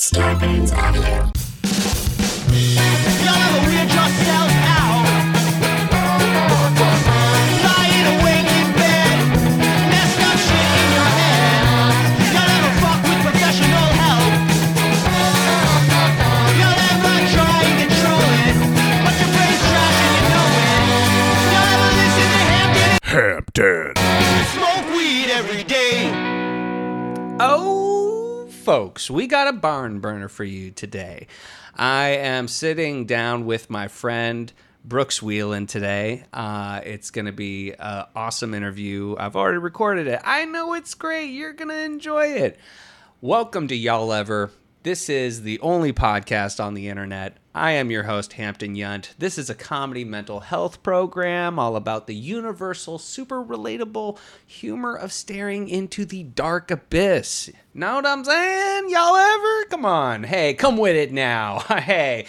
Scarpins Avenue. We got a barn burner for you today. I am sitting down with my friend Brooks Wheelan today. Uh, it's going to be an awesome interview. I've already recorded it. I know it's great. You're going to enjoy it. Welcome to Y'all Ever. This is the only podcast on the internet. I am your host, Hampton Yount. This is a comedy mental health program all about the universal, super relatable humor of staring into the dark abyss. Know what I'm saying? Y'all ever? Come on. Hey, come with it now. hey,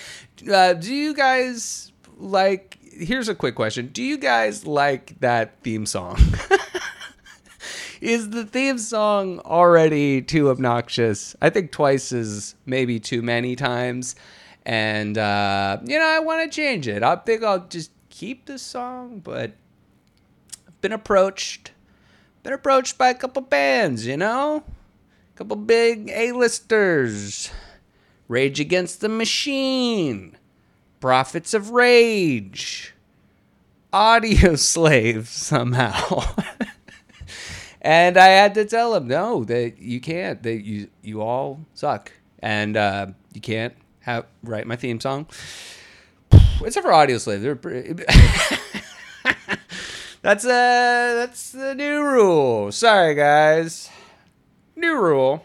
uh, do you guys like. Here's a quick question Do you guys like that theme song? is the theme song already too obnoxious? I think twice is maybe too many times. And, uh, you know, I want to change it. I think I'll just keep this song, but I've been approached. Been approached by a couple bands, you know? A couple big A-listers. Rage Against the Machine. Prophets of Rage. Audio Slave somehow. and I had to tell him, no, that you can't. That you you all suck, and uh, you can't have write my theme song. Except for Audio Slave, they're pretty. that's uh that's the new rule. Sorry guys, new rule.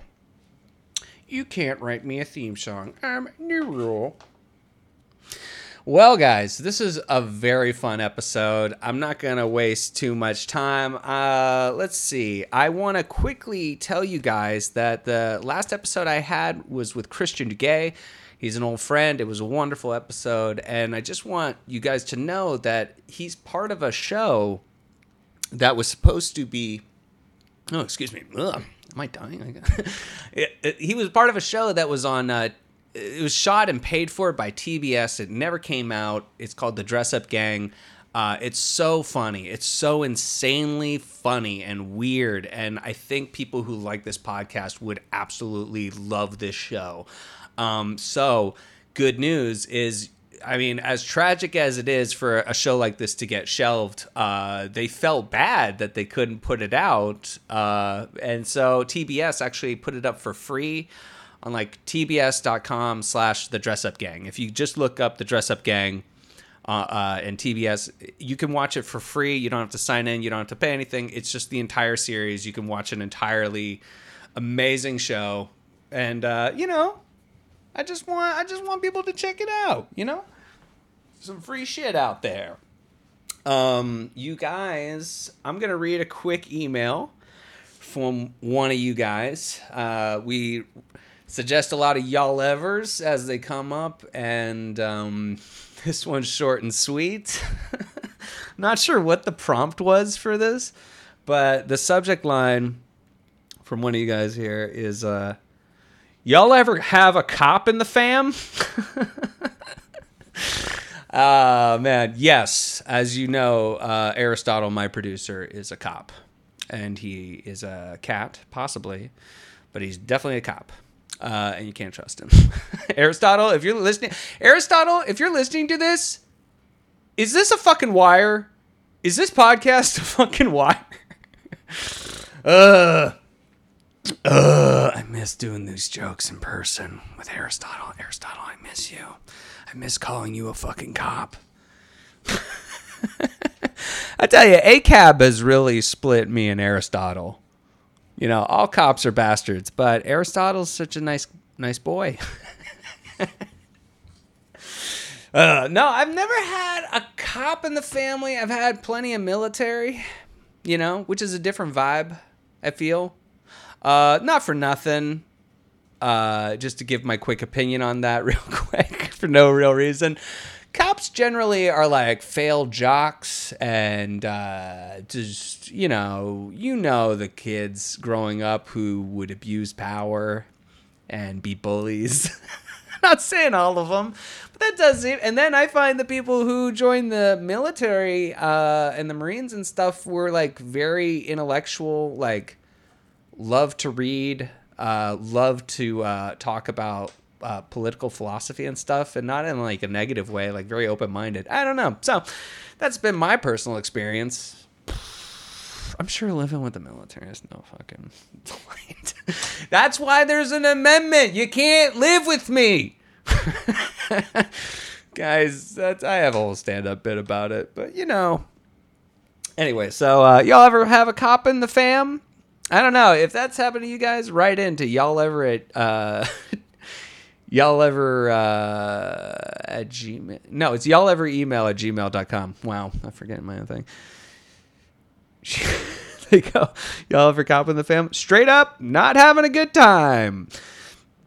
You can't write me a theme song. Um, new rule. Well, guys, this is a very fun episode. I'm not going to waste too much time. Uh, let's see. I want to quickly tell you guys that the last episode I had was with Christian Duguay. He's an old friend. It was a wonderful episode. And I just want you guys to know that he's part of a show that was supposed to be. Oh, excuse me. Ugh, am I dying? It- it- he was part of a show that was on uh, it was shot and paid for by TBS. It never came out. It's called The Dress Up Gang. Uh, it's so funny. It's so insanely funny and weird. And I think people who like this podcast would absolutely love this show. Um, so, good news is I mean, as tragic as it is for a show like this to get shelved, uh, they felt bad that they couldn't put it out. Uh, and so TBS actually put it up for free on like tbs.com slash the dress up gang. If you just look up the dress up gang uh, uh, and TBS, you can watch it for free. You don't have to sign in. You don't have to pay anything. It's just the entire series. You can watch an entirely amazing show. And, uh, you know, I just want I just want people to check it out, you know? Some free shit out there. Um, you guys, I'm gonna read a quick email from one of you guys. Uh, we suggest a lot of y'all evers as they come up, and um, this one's short and sweet. Not sure what the prompt was for this, but the subject line from one of you guys here is uh, Y'all ever have a cop in the fam? uh man, yes. As you know, uh, Aristotle, my producer, is a cop. And he is a cat, possibly, but he's definitely a cop. Uh, and you can't trust him. Aristotle, if you're listening, Aristotle, if you're listening to this, is this a fucking wire? Is this podcast a fucking wire? Ugh. Ugh, I miss doing these jokes in person with Aristotle. Aristotle, I miss you. I miss calling you a fucking cop. I tell you, ACAB has really split me and Aristotle. You know, all cops are bastards, but Aristotle's such a nice, nice boy. uh, no, I've never had a cop in the family. I've had plenty of military, you know, which is a different vibe. I feel. Uh, not for nothing. Uh, just to give my quick opinion on that, real quick, for no real reason. Cops generally are like failed jocks and uh, just you know, you know the kids growing up who would abuse power and be bullies. Not saying all of them, but that does seem. And then I find the people who join the military uh, and the Marines and stuff were like very intellectual, like love to read, uh, love to uh, talk about uh, political philosophy and stuff, and not in like a negative way, like very open minded. I don't know. So that's been my personal experience. I'm sure living with the military is no fucking delight. That's why there's an amendment. You can't live with me. Guys, that's I have a whole stand up bit about it, but you know. Anyway, so uh, y'all ever have a cop in the fam? I don't know if that's happened to you guys. Write into y'all ever at uh, y'all ever uh, at gmail. No, it's y'all ever email at gmail.com. Wow, I'm forgetting my own thing. they go, y'all ever cop in the fam? Straight up, not having a good time.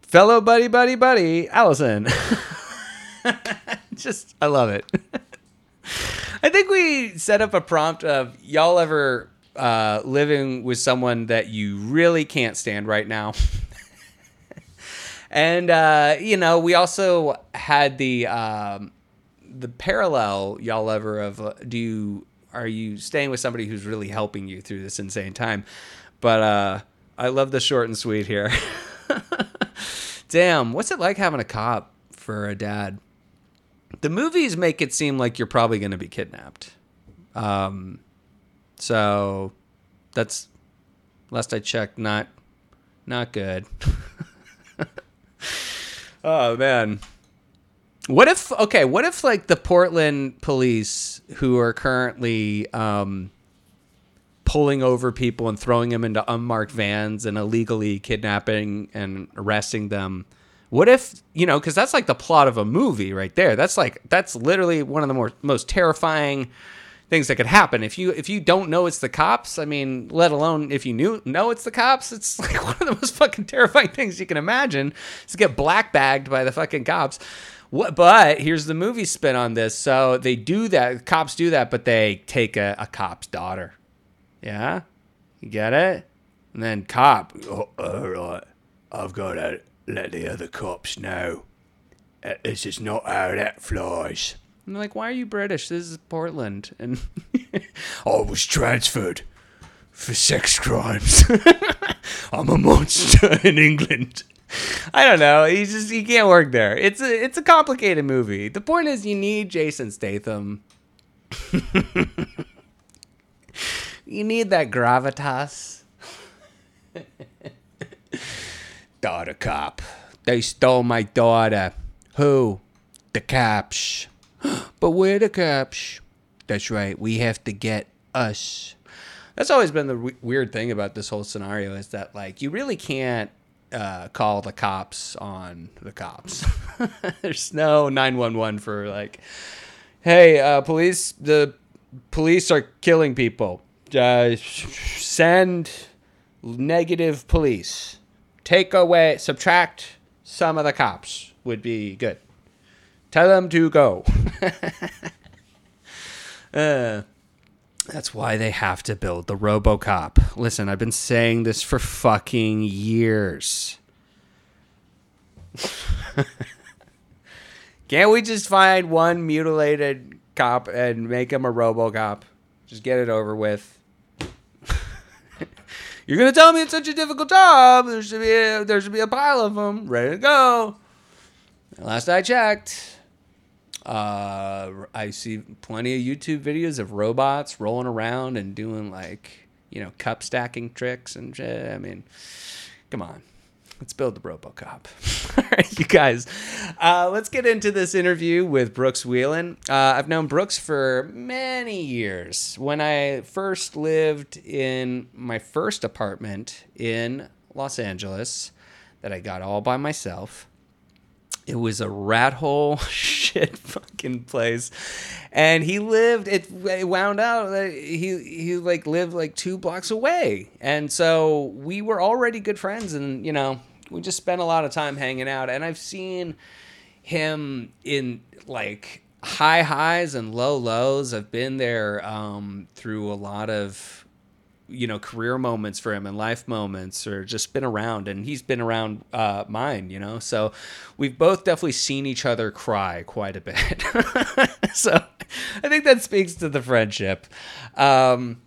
Fellow buddy, buddy, buddy, Allison. Just, I love it. I think we set up a prompt of y'all ever uh, living with someone that you really can't stand right now. And uh, you know, we also had the um, the parallel y'all ever of uh, do you are you staying with somebody who's really helping you through this insane time? But uh, I love the short and sweet here. Damn, what's it like having a cop for a dad? The movies make it seem like you're probably going to be kidnapped. Um, so that's last I checked, not not good. oh man. What if okay, what if like the Portland police who are currently um pulling over people and throwing them into unmarked vans and illegally kidnapping and arresting them. What if, you know, cuz that's like the plot of a movie right there. That's like that's literally one of the more most terrifying things that could happen. If you if you don't know it's the cops i mean let alone if you knew know it's the cops it's like one of the most fucking terrifying things you can imagine is to get black bagged by the fucking cops. What but here's the movie spin on this. So they do that cops do that but they take a, a cop's daughter. Yeah? You get it? And then cop oh, all right. I've got to let the other cops know this is not how that flies and they're like, why are you British? This is Portland. And I was transferred for sex crimes. I'm a monster in England. I don't know. He just he can't work there. It's a it's a complicated movie. The point is you need Jason Statham. you need that gravitas. daughter cop. They stole my daughter. Who? The cops. but we're the cops. That's right. We have to get us. That's always been the weird thing about this whole scenario is that like you really can't uh, call the cops on the cops. There's no 911 for like, hey, uh, police, the police are killing people. Uh, send negative police. Take away, subtract some of the cops would be good. Tell them to go. uh, that's why they have to build the RoboCop. Listen, I've been saying this for fucking years. Can't we just find one mutilated cop and make him a RoboCop? Just get it over with. You're gonna tell me it's such a difficult job. There should be a, there should be a pile of them ready to go. Last I checked, uh, I see plenty of YouTube videos of robots rolling around and doing like you know cup stacking tricks and shit. I mean, come on. Let's build the RoboCop. All right, you guys. Uh, let's get into this interview with Brooks Wheelan. Uh, I've known Brooks for many years. When I first lived in my first apartment in Los Angeles, that I got all by myself, it was a rat hole shit fucking place. And he lived it, it wound out that he he like lived like two blocks away. And so we were already good friends and you know we just spent a lot of time hanging out. And i've seen him in like high highs and low lows. I've been there um, through a lot of you know career moments for him and life moments or just been around and he's been around uh, mine you know? So we've both definitely seen each other cry quite a bit. So i think that speaks to the friendship. Um,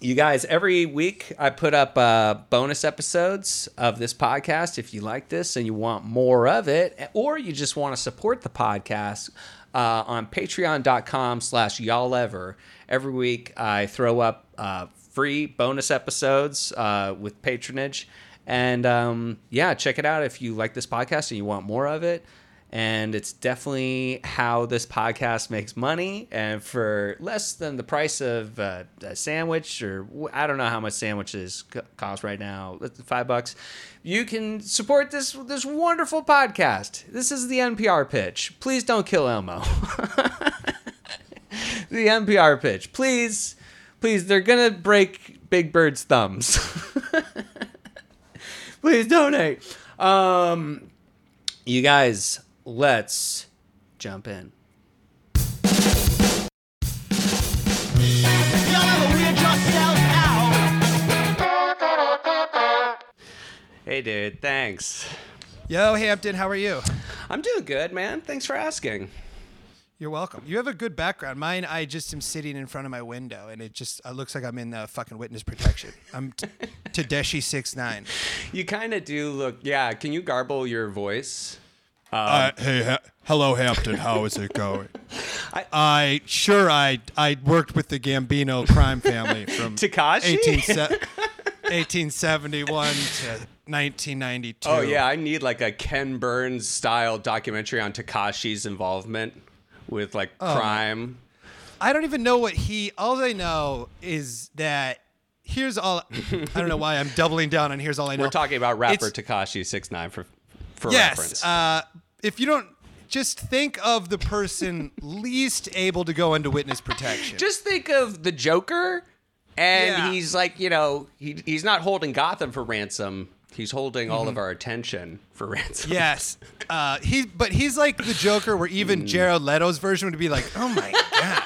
you guys every week i put up uh, bonus episodes of this podcast if you like this and you want more of it or you just want to support the podcast uh, on patreon.com slash y'all ever. Every week i throw up uh, free bonus episodes uh, with patronage and um, yeah check it out if you like this podcast and you want more of it and it's definitely how this podcast makes money. And for less than the price of uh, a sandwich, or I don't know how much sandwiches cost right now, five bucks, you can support this this wonderful podcast. This is the NPR pitch. Please don't kill Elmo. the NPR pitch, please, please. They're gonna break Big Bird's thumbs. please donate. Um, you guys, let's jump in. Y'all ever weird yourself out? Hey, dude, thanks. Yo, Hampton, how are you? I'm doing good, man. Thanks for asking. You're welcome. You have a good background. Mine, I just am sitting in front of my window, and it just it looks like I'm in uh, fucking witness protection. I'm t- Tekashi six nine. You kind of do look, yeah. Can you garble your voice? Uh, hey, ha- hello, Hampton. How is it going? I- I, sure I I worked with the Gambino crime family from Tekashi? 18 se- 1871 to 1992. Oh yeah, I need like a Ken Burns style documentary on Tekashi's involvement with like crime. I don't even know what he. All I know is that here's all. I don't know why I'm doubling down on here's all I know. We're talking about rapper Tekashi Six Nine for for yes. reference. Uh, if you don't, just think of the person least able to go into witness protection. Just think of the Joker, and Yeah. he's like, you know, he, he's not holding Gotham for ransom. He's holding all of our attention for ransom. yes. Uh, he, but he's like the Joker, where even Jared Leto's version would be like, "Oh my god."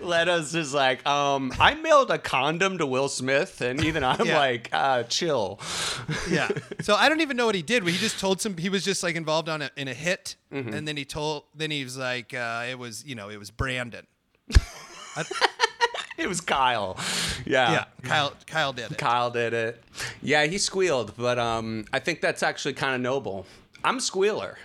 Leto's just like, um, I mailed a condom to Will Smith, and even I'm Yeah. like, uh, chill. yeah. So I don't even know what he did. He just told some. He was just like involved on a, in a hit, Mm-hmm. and then he told. Then he was like, uh, "It was you know, it was Brandon." It was Kyle. Yeah. Yeah, Kyle. Kyle did it. Kyle did it. Yeah, he squealed, but um, I think that's actually kind of noble. I'm a squealer.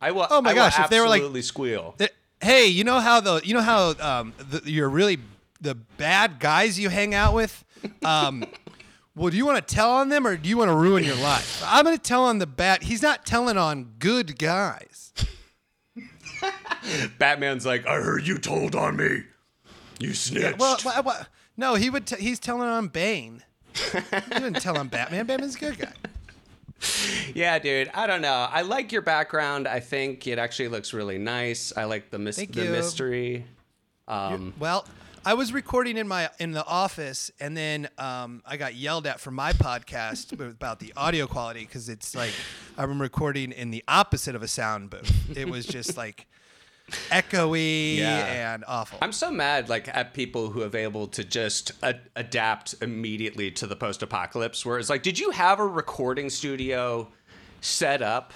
I will. Oh my I gosh, if they were like- absolutely squeal. Th- Hey, you know how the you know how um the, you're really the bad guys you hang out with. Um, well, do you want to tell on them or do you want to ruin your life? I'm going to tell on the bat. He's not telling on good guys. Batman's like, I heard you told on me. You snitched. Well, wha- wha- no, he would. T- he's telling on Bane. he didn't tell on Batman. Batman's a good guy. yeah, dude. I don't know. I like your background. I think it actually looks really nice. I like the mis- the mystery. Um, Well, I was recording in my in the office, and then um, I got yelled at for my podcast about the audio quality because it's like I'm recording in the opposite of a sound booth. It was just like echoey Yeah. and awful. I'm so mad, like at people who have able to just a- adapt immediately to the post-apocalypse. Where it's like, did you have a recording studio set up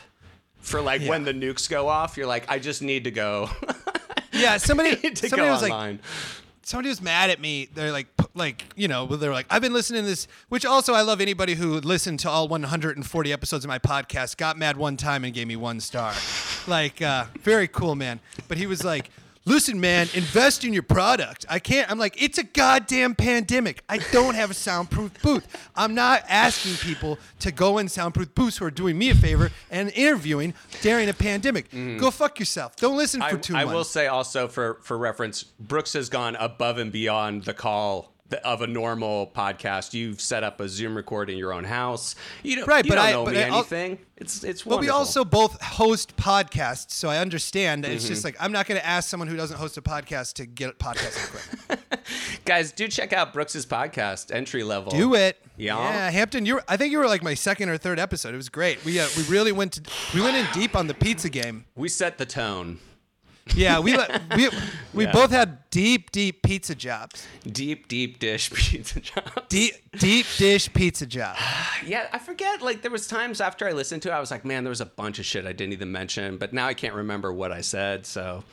for like when the nukes go off? You're like, I just need to go. yeah, somebody somebody go was like online. Somebody was mad at me. They're like, like you know, they're like, I've been listening to this. Which also, I love anybody who listened to all 140 episodes of my podcast, got mad one time and gave me one star. Like, uh, very cool, man. But he was like. Listen, man, invest in your product. I can't. I'm like, it's a goddamn pandemic. I don't have a soundproof booth. I'm not asking people to go in soundproof booths who are doing me a favor and interviewing during a pandemic. Mm. Go fuck yourself. Don't listen for. I, two I months. will say also for for reference, Brooks has gone above and beyond the call of a normal podcast. You've set up a Zoom record in your own house. You don't, Right, you but don't I- know but me I anything. It's it's But we also both host podcasts, so I understand. that It's Mm-hmm. just like I'm not going to ask someone who doesn't host a podcast to get podcasting equipment. guys do check out Brooks's podcast, entry level. Do it. Yeah. Yeah, Hampton. You. were- I think you were like my second or third episode. It was great. We uh, we really went to we went in deep on the pizza game. We set the tone. Yeah, we let- we we Yeah. both had deep deep pizza jobs. Deep, deep dish pizza jobs. Deep deep dish pizza job. Yeah, I forget. Like there was times after I listened to it, I was like, man, there was a bunch of shit I didn't even mention. But now I can't remember what I said. So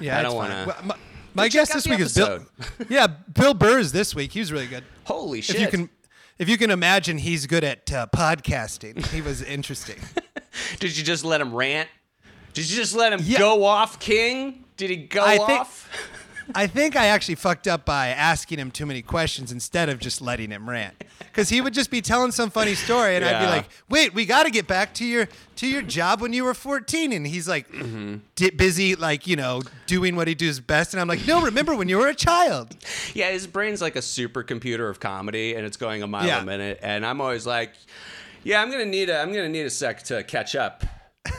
Yeah, I don't wanna- Well, My, my guest this week is Bill. episode. yeah, Bill Burr is this week. He was really good. holy shit! If you can, if you can imagine, he's good at uh, podcasting. He was interesting. Did you just let him rant? Did you just let him Yeah. go off, King? Did he go I think- off? I think I actually fucked up by asking him too many questions instead of just letting him rant. Because he would just be telling some funny story, and I'd be like, "Wait, we got to get back to your to your job when you were 14." And he's like, Mm-hmm. di- busy, like you know, doing what he does best. And I'm like, "No, remember when you were a child?" Yeah, his brain's like a supercomputer of comedy, and it's going a mile Yeah. a minute. And I'm always like, yeah, I'm gonna need a, I'm gonna need a sec to catch up.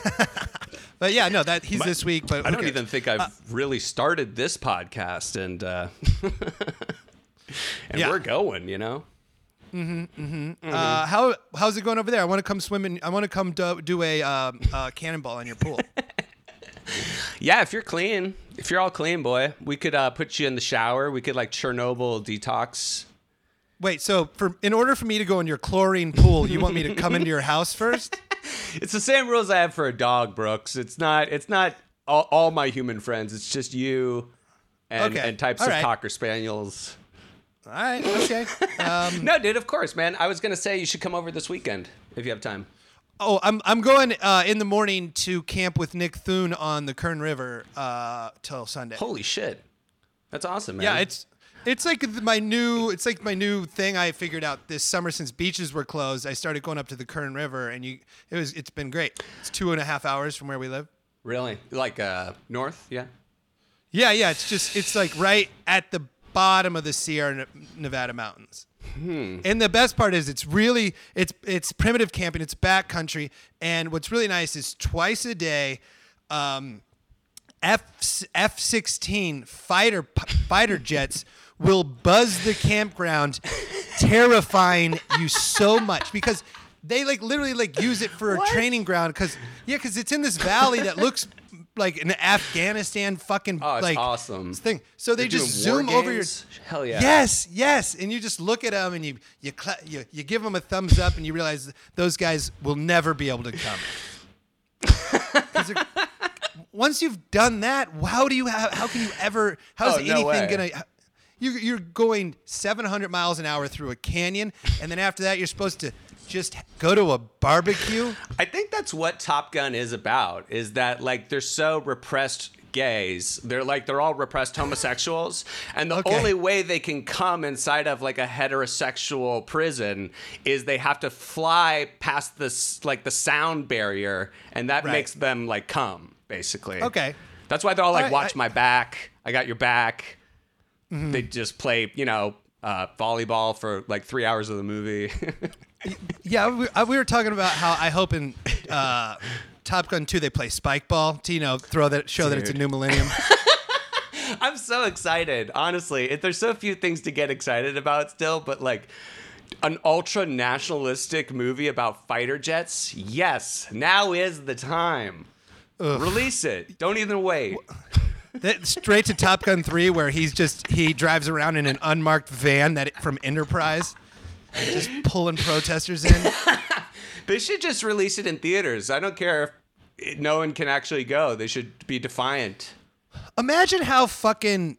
But yeah, no, that he's this week. But I don't cares? even think I've really started this podcast, and uh, and Yeah. we're going. You know. Uh, how how's it going over there? I want to come swimming. I want to come do, do a um, uh, cannonball in your pool. Yeah, if you're clean, if you're all clean, boy, we could uh, put you in the shower. We could like Chernobyl detox. Wait, so for in order for me to go in your chlorine pool, you want me to come into your house first? It's the same rules I have for a dog, Brooks. It's not. It's not all, all my human friends. It's just you and, Okay, and types all of right. cocker spaniels. All right, okay. Um, No, dude, of course, man. I was gonna say you should come over this weekend if you have time. oh, I'm I'm going uh, in the morning to camp with Nick Thune on the Kern River uh, till Sunday. Holy shit, that's awesome, man. Yeah, it's it's like my new it's like my new thing I figured out this summer since beaches were closed. I started going up to the Kern River, and you it was it's been great. It's two and a half hours from where we live. really like uh, north. Yeah. Yeah, yeah. It's just it's like right at the bottom of the Sierra Nevada mountains. And the best part is it's really it's it's primitive camping. It's backcountry, and what's really nice is twice a day. Um, F F sixteen fighter p- fighter jets will buzz the campground, terrifying you so much because they like literally like use it for a training ground because yeah because it's in this valley that looks like an Afghanistan fucking Oh, like awesome. thing. So they They're just zoom over your? Hell yeah. Yes, yes, and you just look at them and you you, cla you you give them a thumbs up and you realize those guys will never be able to come. Once you've done that, how do you have? How can you ever? How's Oh, no anything way. gonna? You, you're going 700 miles an hour through a canyon, and then after that, you're supposed to just go to a barbecue. I think that's what Top Gun is about. Is that like they're so repressed gays. They're like they're all repressed homosexuals, and the Okay. only way they can come inside of like a heterosexual prison is they have to fly past this like the sound barrier, and that Right. makes them like come basically. Okay. That's why they're all like, Alright, "Watch I- my back. I got your back." Mm-hmm. They just play, you know, uh, volleyball for like three hours of the movie. Yeah, we, uh, we were talking about how I hope in uh, Top Gun 2 they play spike ball to you know throw that show that it's a new millennium. I'm so excited. Honestly, it, there's so few things to get excited about still, but like an ultra nationalistic movie about fighter jets. Yes, now is the time. Release it. Don't even wait. That- straight to Top Gun 3 where he's just he drives around in an unmarked van that from Enterprise just pulling protesters in. They should just release it in theaters. I don't care if it- no one can actually go. They should be defiant. Imagine how fucking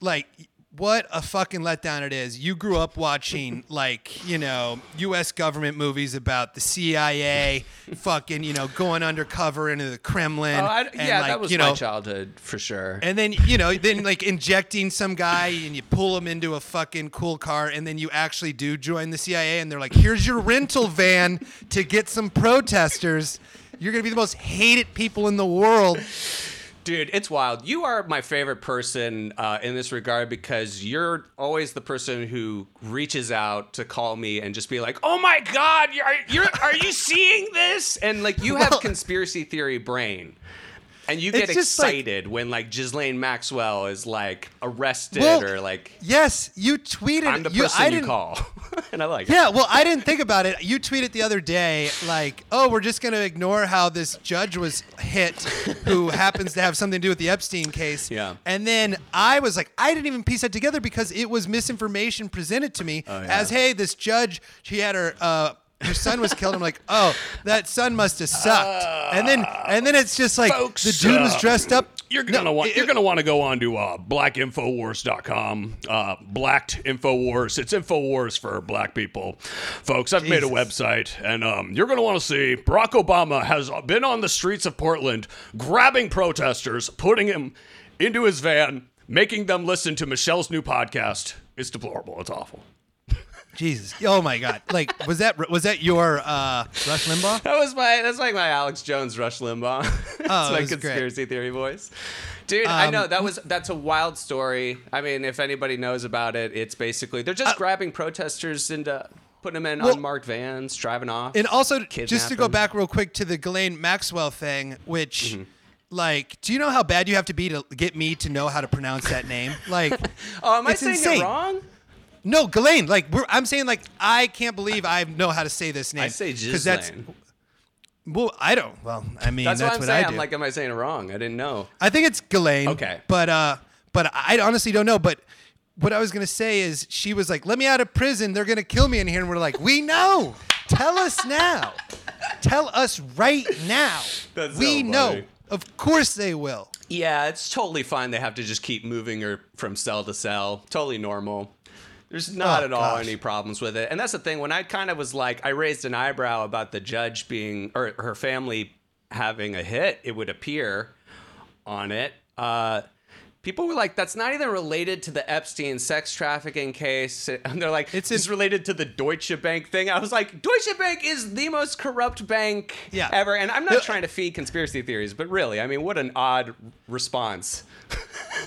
like what a fucking letdown it is. You grew up watching like, you know, US government movies about the CIA fucking, you know, going undercover into the Kremlin. Oh, I, and, yeah, like, that was you my childhood for sure. And then you know, then like injecting some guy, and you pull him into a fucking cool car, and then you actually do join the CIA, and they're like, "Here's your rental van to get some protesters." You're gonna be the most hated people in the world. Dude, it's wild. You are my favorite person uh, in this regard because you're always the person who reaches out to call me and just be like, "Oh my God, you're, you're are you seeing this?" And like you have Well- conspiracy theory brain, And you It's get just like- excited when like Ghislaine Maxwell is like arrested Well, or like Yes, you tweeted. I'm the you, person I you didn't, call. and I like it. Yeah, well, I didn't think about it. You tweeted the other day, like, "Oh, we're just going to ignore how this judge was hit, who happens to have something to do with the Epstein case." Yeah. And then I was like, I didn't even piece that together because it was misinformation presented to me Oh, yeah. as, "Hey, this judge, she had her." Uh, her son was killed. I'm like, oh, that son must have sucked. and then, and then it's just like Folks, the dude was uh, dressed up. You're gonna want it- you're gonna want to go on to uh, blackinfowars.com. Uh, blacked Infowars. It's Infowars for black people, folks. I've made a website, and um, you're gonna want to see Barack Obama has been on the streets of Portland, grabbing protesters, putting him into his van, making them listen to Michelle's new podcast. It's deplorable. It's awful. Jesus, oh my God! Like, was that was that your uh, Rush Limbaugh? That was my that's like my Alex Jones Rush Limbaugh. that's Oh, my was great. conspiracy theory voice. Dude, I Um, know that was that's a wild story. I mean, if anybody knows about it, it's basically they're just grabbing protesters and uh, putting them in Uh, Well- unmarked vans, driving off. And also, just to go back real quick to the Ghislaine Maxwell thing, which, Mm-hmm. like, do you know how bad you have to be to get me to know how to pronounce that name? Like, oh, am I saying insane. it wrong? No, Ghislaine. Like, we're, I'm saying, like, I can't believe I know how to say this name. I say 'Cause that's well, I don't. Well, I mean, That's, that's, what I'm what saying. I do. I'm like, am I saying it wrong? I didn't know. I think it's Ghislaine. Okay. But uh, but I honestly don't know. But what I was gonna say is, she was like, "Let me out of prison. They're gonna kill me in here." And we're like, "We know. Tell us now. Tell us right now. That's we so know. Of course they will." Yeah, it's totally fine. They have to just keep moving her from cell to cell. Totally normal. There's not Oh, at all gosh. any problems with it. And that's the thing. When I kind of was like, I raised an eyebrow about the judge being, or her family having a hit, it would appear on it. Uh, people were like, that's not even related to the Epstein sex trafficking case. And they're like, It's it's, related to the Deutsche Bank thing. I was like, Deutsche Bank is the most corrupt bank Yeah. ever. And I'm not trying to feed conspiracy theories, but really, I mean, what an odd response.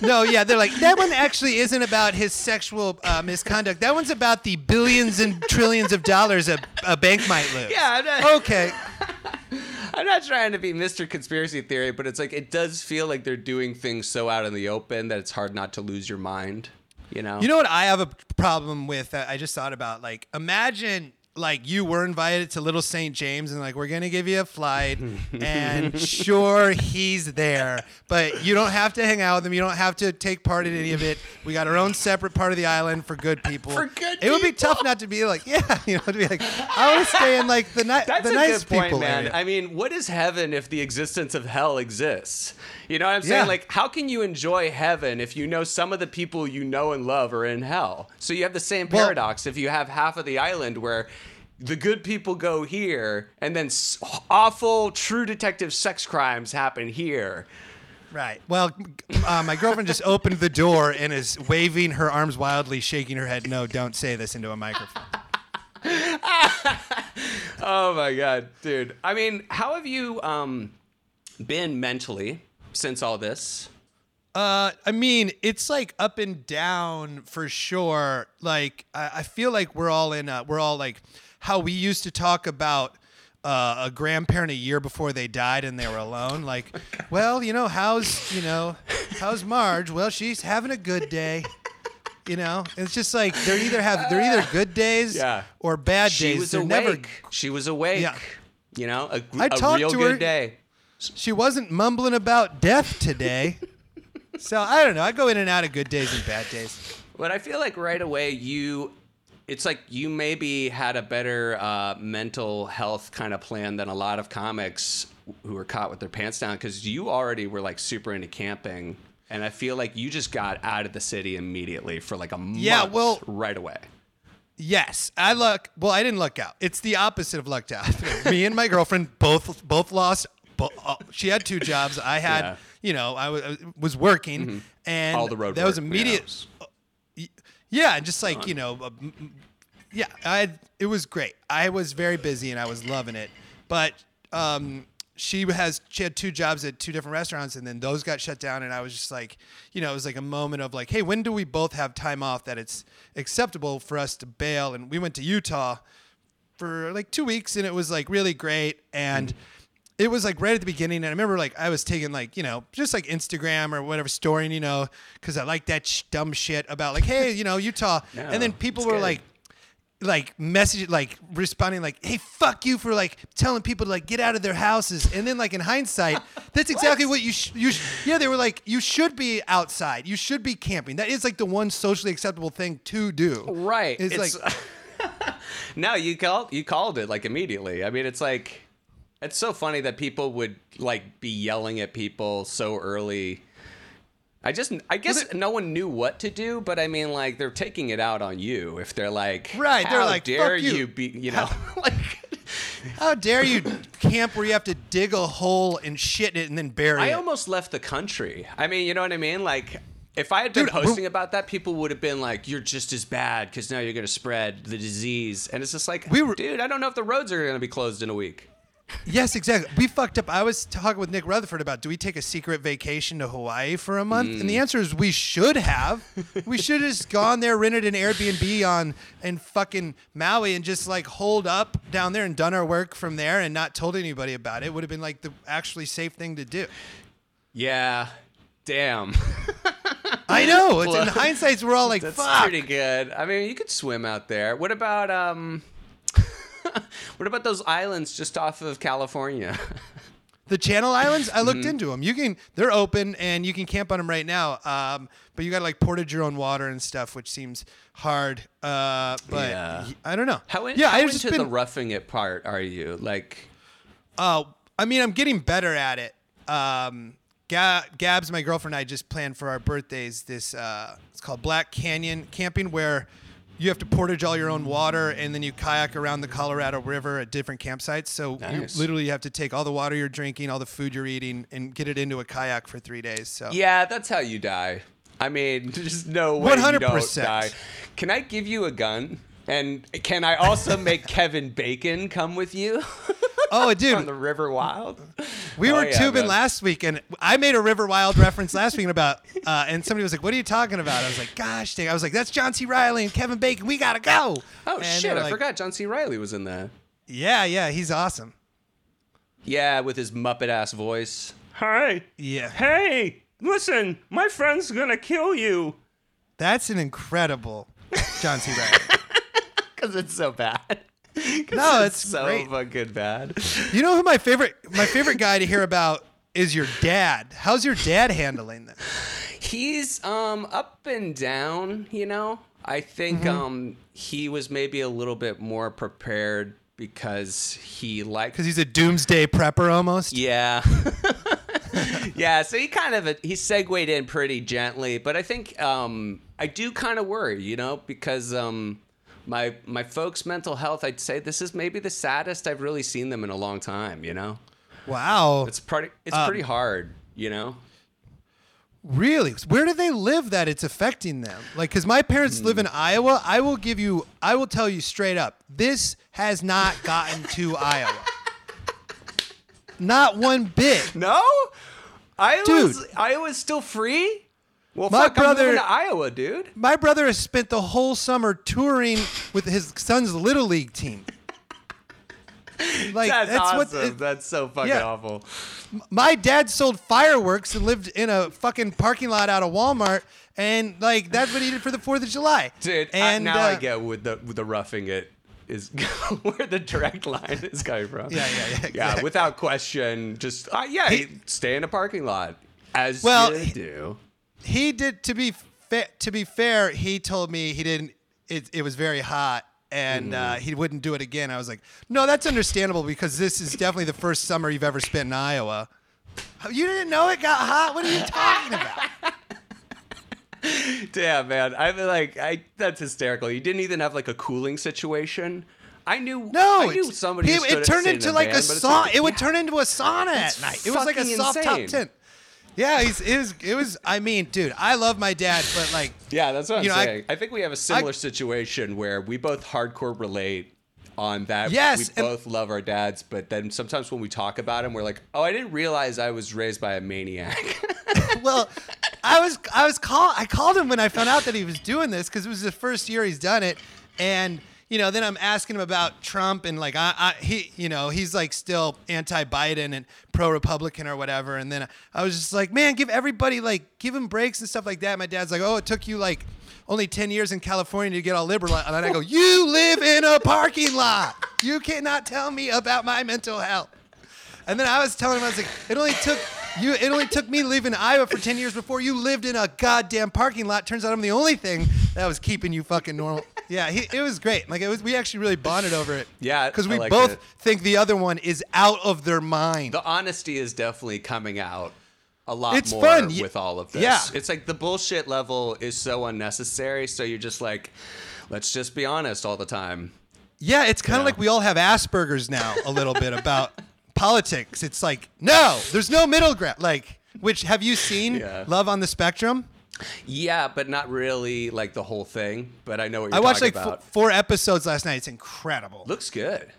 No, yeah, they're like that one actually isn't about his sexual uh, misconduct. That one's about the billions and trillions of dollars a, a bank might lose. Yeah, Okay. I'm not trying to be Mr. Conspiracy Theory, but it's like it does feel like they're doing things so out in the open that it's hard not to lose your mind. You know? You know what I have a problem with that I just thought about? Like, imagine like you were invited to Little St. James and like we're gonna give you a flight and sure he's there, but you don't have to hang out with him. You don't have to take part in any of it. We got our own separate part of the island for good people. For good It would be people. tough not to be like, yeah, you know, to be like, I want to stay in like the, ni- That's the a nice good point, people man. area. I mean, what is heaven if the existence of hell exists? You know what I'm saying? Yeah. Like, how can you enjoy heaven if you know some of the people you know and love are in hell? So you have the same Well- paradox if you have half of the island where the good people go here and then s- awful true detective sex crimes happen here. Right. Well, uh, my girlfriend just opened the door and is waving her arms wildly, shaking her head. No, don't say this into a microphone. Oh my god, dude. I mean, how have you um been mentally since all this? Uh, I mean, it's like up and down for sure. Like, I, I feel like we're all in. Uh, we're all like how we used to talk about uh, a grandparent a year before they died and they were alone. Like, well, you know, how's you know, how's Marge? Well, she's having a good day. You know, it's just like they're either have they're either good days Yeah. or bad She days. was they're awake. never. She was awake. Yeah. You know, a, I a talked real to good her- day. She wasn't mumbling about death today. so I don't know. I go in and out of good days and bad days. But I feel like right away you it's like you maybe had a better uh, mental health kind of plan than a lot of comics who were caught with their pants down because you already were like super into camping and I feel like you just got out of the city immediately for like a month Yeah, well- right away. Yes, I luck. Well, I didn't luck out. It's the opposite of lucked out. Me and my girlfriend both both lost. Bo- uh, she had two jobs. I had, Yeah. you know, I was, I was working, and All the road that was work, immediate. Yeah, and just like you know, uh, m- m- yeah, I it was great. I was very busy and I was loving it, but um, she has she had two jobs at two different restaurants, and then those got shut down, and I was just like, you know, it was like a moment of like, hey, when do we both have time off that it's acceptable for us to bail? And we went to Utah for like two weeks, and it was like really great, and it was like right at the beginning, and I remember like I was taking like you know just like Instagram or whatever story, you know, because I like that sh- dumb shit about like hey you know Utah, and then people were good. like like message like responding like hey fuck you for like telling people to like get out of their houses and then like in hindsight that's exactly what, you sh- you sh- yeah they were like you should be outside you should be camping that is like the one socially acceptable thing to do Right. it's, It's, like no, you called you called it like immediately. I mean, it's like it's so funny that people would like be yelling at people so early. I just I guess no one knew what to do, but I mean like they're taking it out on you if they're like Right, they're "How like, dare "Fuck you." be you know like how dare you camp where you have to dig a hole and shit in it and then bury I it I almost left the country. I mean, you know what I mean? Like, if I had been Dude, posting about that, people would have been like, "You're just as bad because now you're going to spread the disease." And it's just like, We were- dude, I don't know if the roads are going to be closed in a week. Yes, exactly. We fucked up. I was talking with Nick Rutherford about do we take a secret vacation to Hawaii for a month? Mm. And the answer is we should have. we should have just gone there, rented an Airbnb on in fucking Maui, and just like holed up down there and done our work from there, and not told anybody about it. Would have been like the actually safe thing to do. Yeah, damn, I know. It's in hindsight, we're all like, that's fuck. pretty good. I mean, you could swim out there. What about um? what about those islands just off of California? The Channel Islands, I Mm-hmm. looked into them. You can, they're open and you can camp on them right now. Um, but you got to like portage your own water and stuff, which seems hard. Uh, but Yeah. I don't know. How, in, yeah, how I into just the roughing it part are you? Like, Uh, I mean, I'm getting better at it. Um, Ga- Gabs, my girlfriend, and I just planned for our birthdays this. Uh, it's called Black Canyon camping, where you have to portage all your own water, and then you kayak around the Colorado River at different campsites. So Nice. you literally have to take all the water you're drinking, all the food you're eating, and get it into a kayak for three days. So Yeah, that's how you die. I mean, there's no way you don't die. Can I give you a gun? And can I also make Kevin Bacon come with you Oh, on dude, the River Wild? we Oh, were yeah, tubing man. last week, and I made a River Wild reference last week about, uh, and somebody was like, "What are you talking about?" I was like, "Gosh, dang!" I was like, "That's John C. Reilly and Kevin Bacon. We gotta go." Oh And shit, I like, forgot John C. Reilly was in that. Yeah, yeah, he's awesome. Yeah, with his Muppet ass voice. Hi. Yeah, Hey, listen, my friend's gonna kill you. that's an incredible John C. Reilly. Because it's so bad. No, it's so great. fucking bad. You know who my favorite my favorite guy to hear about is your dad. How's your dad handling this? He's um up and down, you know. I think Mm-hmm. um he was maybe a little bit more prepared because he like Because he's a doomsday prepper almost. Yeah. yeah, so he kind of he segued in pretty gently, but I think um I do kind of worry, you know, because um my my folks' mental health, I'd say this is maybe the saddest I've really seen them in a long time, you know. Wow. It's pretty it's Um, pretty hard, you know. Really? Where do they live that it's affecting them? Like, because my parents live in Iowa. I will give you, I will tell you straight up, this has not gotten to Iowa. Not one bit. No? Iowa's Dude. Iowa's still free? Well, My fuck, brother- to Iowa, dude. My brother has spent the whole summer touring with his son's little league team. Like That's, that's, awesome. what it- That's so fucking Yeah. awful. my dad sold fireworks and lived in a fucking parking lot out of Walmart, and like that's what he did for the Fourth of July. Dude, I, and now I uh, get with the with the roughing it is where the direct line is coming from. Yeah, yeah, yeah, Yeah, without question, just uh, yeah, He- stay in a parking lot as Well, you do. He did to be fa- to be fair he told me he didn't it, it was very hot and uh, he wouldn't do it again i was like no that's understandable because this is definitely the first summer you've ever spent in iowa you didn't know it got hot what are you talking about Damn, man, I feel like I that's hysterical. You didn't even have like a cooling situation. I knew no I knew somebody. he- it turned into like a sauna like, it would yeah. turn into a sauna at night it was like a soft insane. top tent yeah he's, it was it was i mean dude i love my dad but like Yeah, that's what I'm know, saying. I, think we have a similar situation where we both hardcore relate on that. Yes, we both love our dads, but then sometimes when we talk about him, we're like, "Oh, I didn't realize I was raised by a maniac." well, I was I was call I called him when I found out that he was doing this because it was the first year he's done it, and you know, then I'm asking him about Trump and like I, I he, you know, he's like still anti-Biden and pro-Republican or whatever. And then I was just like, man, give everybody like give him breaks and stuff like that. My dad's like, oh, it took you like only 10 years in California to get all liberal. And then I go, you live in a parking lot. You cannot tell me about my mental health. And then I was telling him, I was like, it only took you. It only took me leaving Iowa for ten years before you lived in a goddamn parking lot. Turns out I'm the only thing that was keeping you fucking normal. Yeah, he, it was great. Like it was, we actually really bonded over it. Yeah, because we both it. think the other one is out of their mind. The honesty is definitely coming out a lot It's more fun. With all of this. yeah. It's like the bullshit level is so unnecessary. So you're just like, let's just be honest all the time. Yeah, it's kind of like we all have Asperger's now a little bit about politics. It's like, no, there's no middle ground. Like, which have you seen Yeah. Love on the Spectrum? Yeah, but not really like the whole thing. But I know what you're I watched talking like f- about. four episodes last night. It's incredible. Looks good.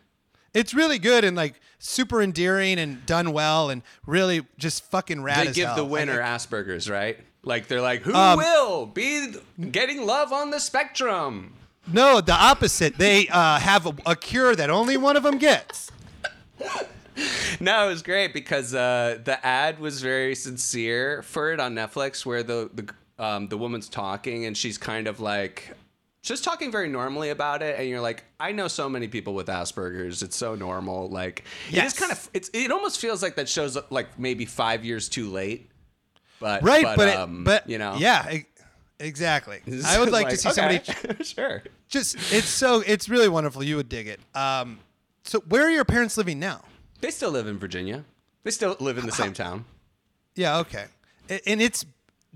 It's really good and like super endearing and done well and really just fucking rad They as give hell. the winner Like, Asperger's, right? Like they're like, who Um, will be getting love on the spectrum? no, the opposite. They uh, have a, a cure that only one of them gets. No, it was great because uh, the ad was very sincere for it on Netflix, where the the um, the woman's talking and she's kind of like just talking very normally about it, and you're like, I know so many people with Asperger's. It's so normal. Like it Yes. is kind of it's it almost feels like that shows up like maybe five years too late. But Right, but, but, it- um, but you know, yeah, exactly. I would like, to see somebody somebody. sure. just. It's so. It's really wonderful. You would dig it. Um, so where are your parents living now? They still live in Virginia. They still live in the same town. Yeah, okay. And it's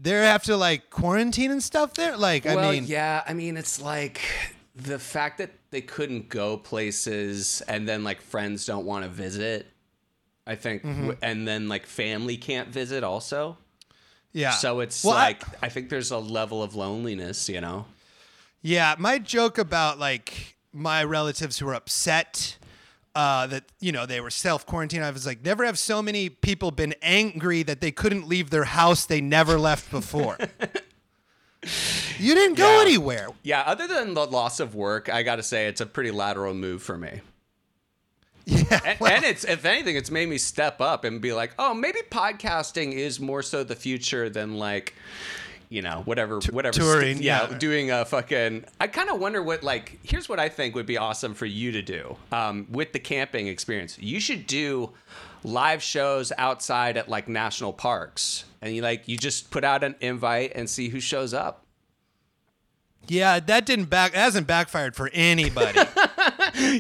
they have to like quarantine and stuff there. Like, I mean, yeah, I mean, it's like the fact that they couldn't go places and then like friends don't want to visit. I think, Mm-hmm. and then like family can't visit also. yeah. So it's Well, like I, think there's a level of loneliness, you know. Yeah, my joke about like my relatives who are upset uh, that you know they were self quarantined. I was like, never have so many people been angry that they couldn't leave their house they never left before. you didn't go Yeah. anywhere. Yeah, other than the loss of work, I got to say it's a pretty lateral move for me. Yeah, And, and it's if anything, it's made me step up and be like, oh, maybe podcasting is more so the future than like, you know, whatever, whatever. touring, yeah, yeah. doing a fucking. I kind of wonder what like. Here's what I think would be awesome for you to do um, with the camping experience. You should do live shows outside at like national parks, and you like you just put out an invite and see who shows up. yeah, that didn't back. That hasn't backfired for anybody.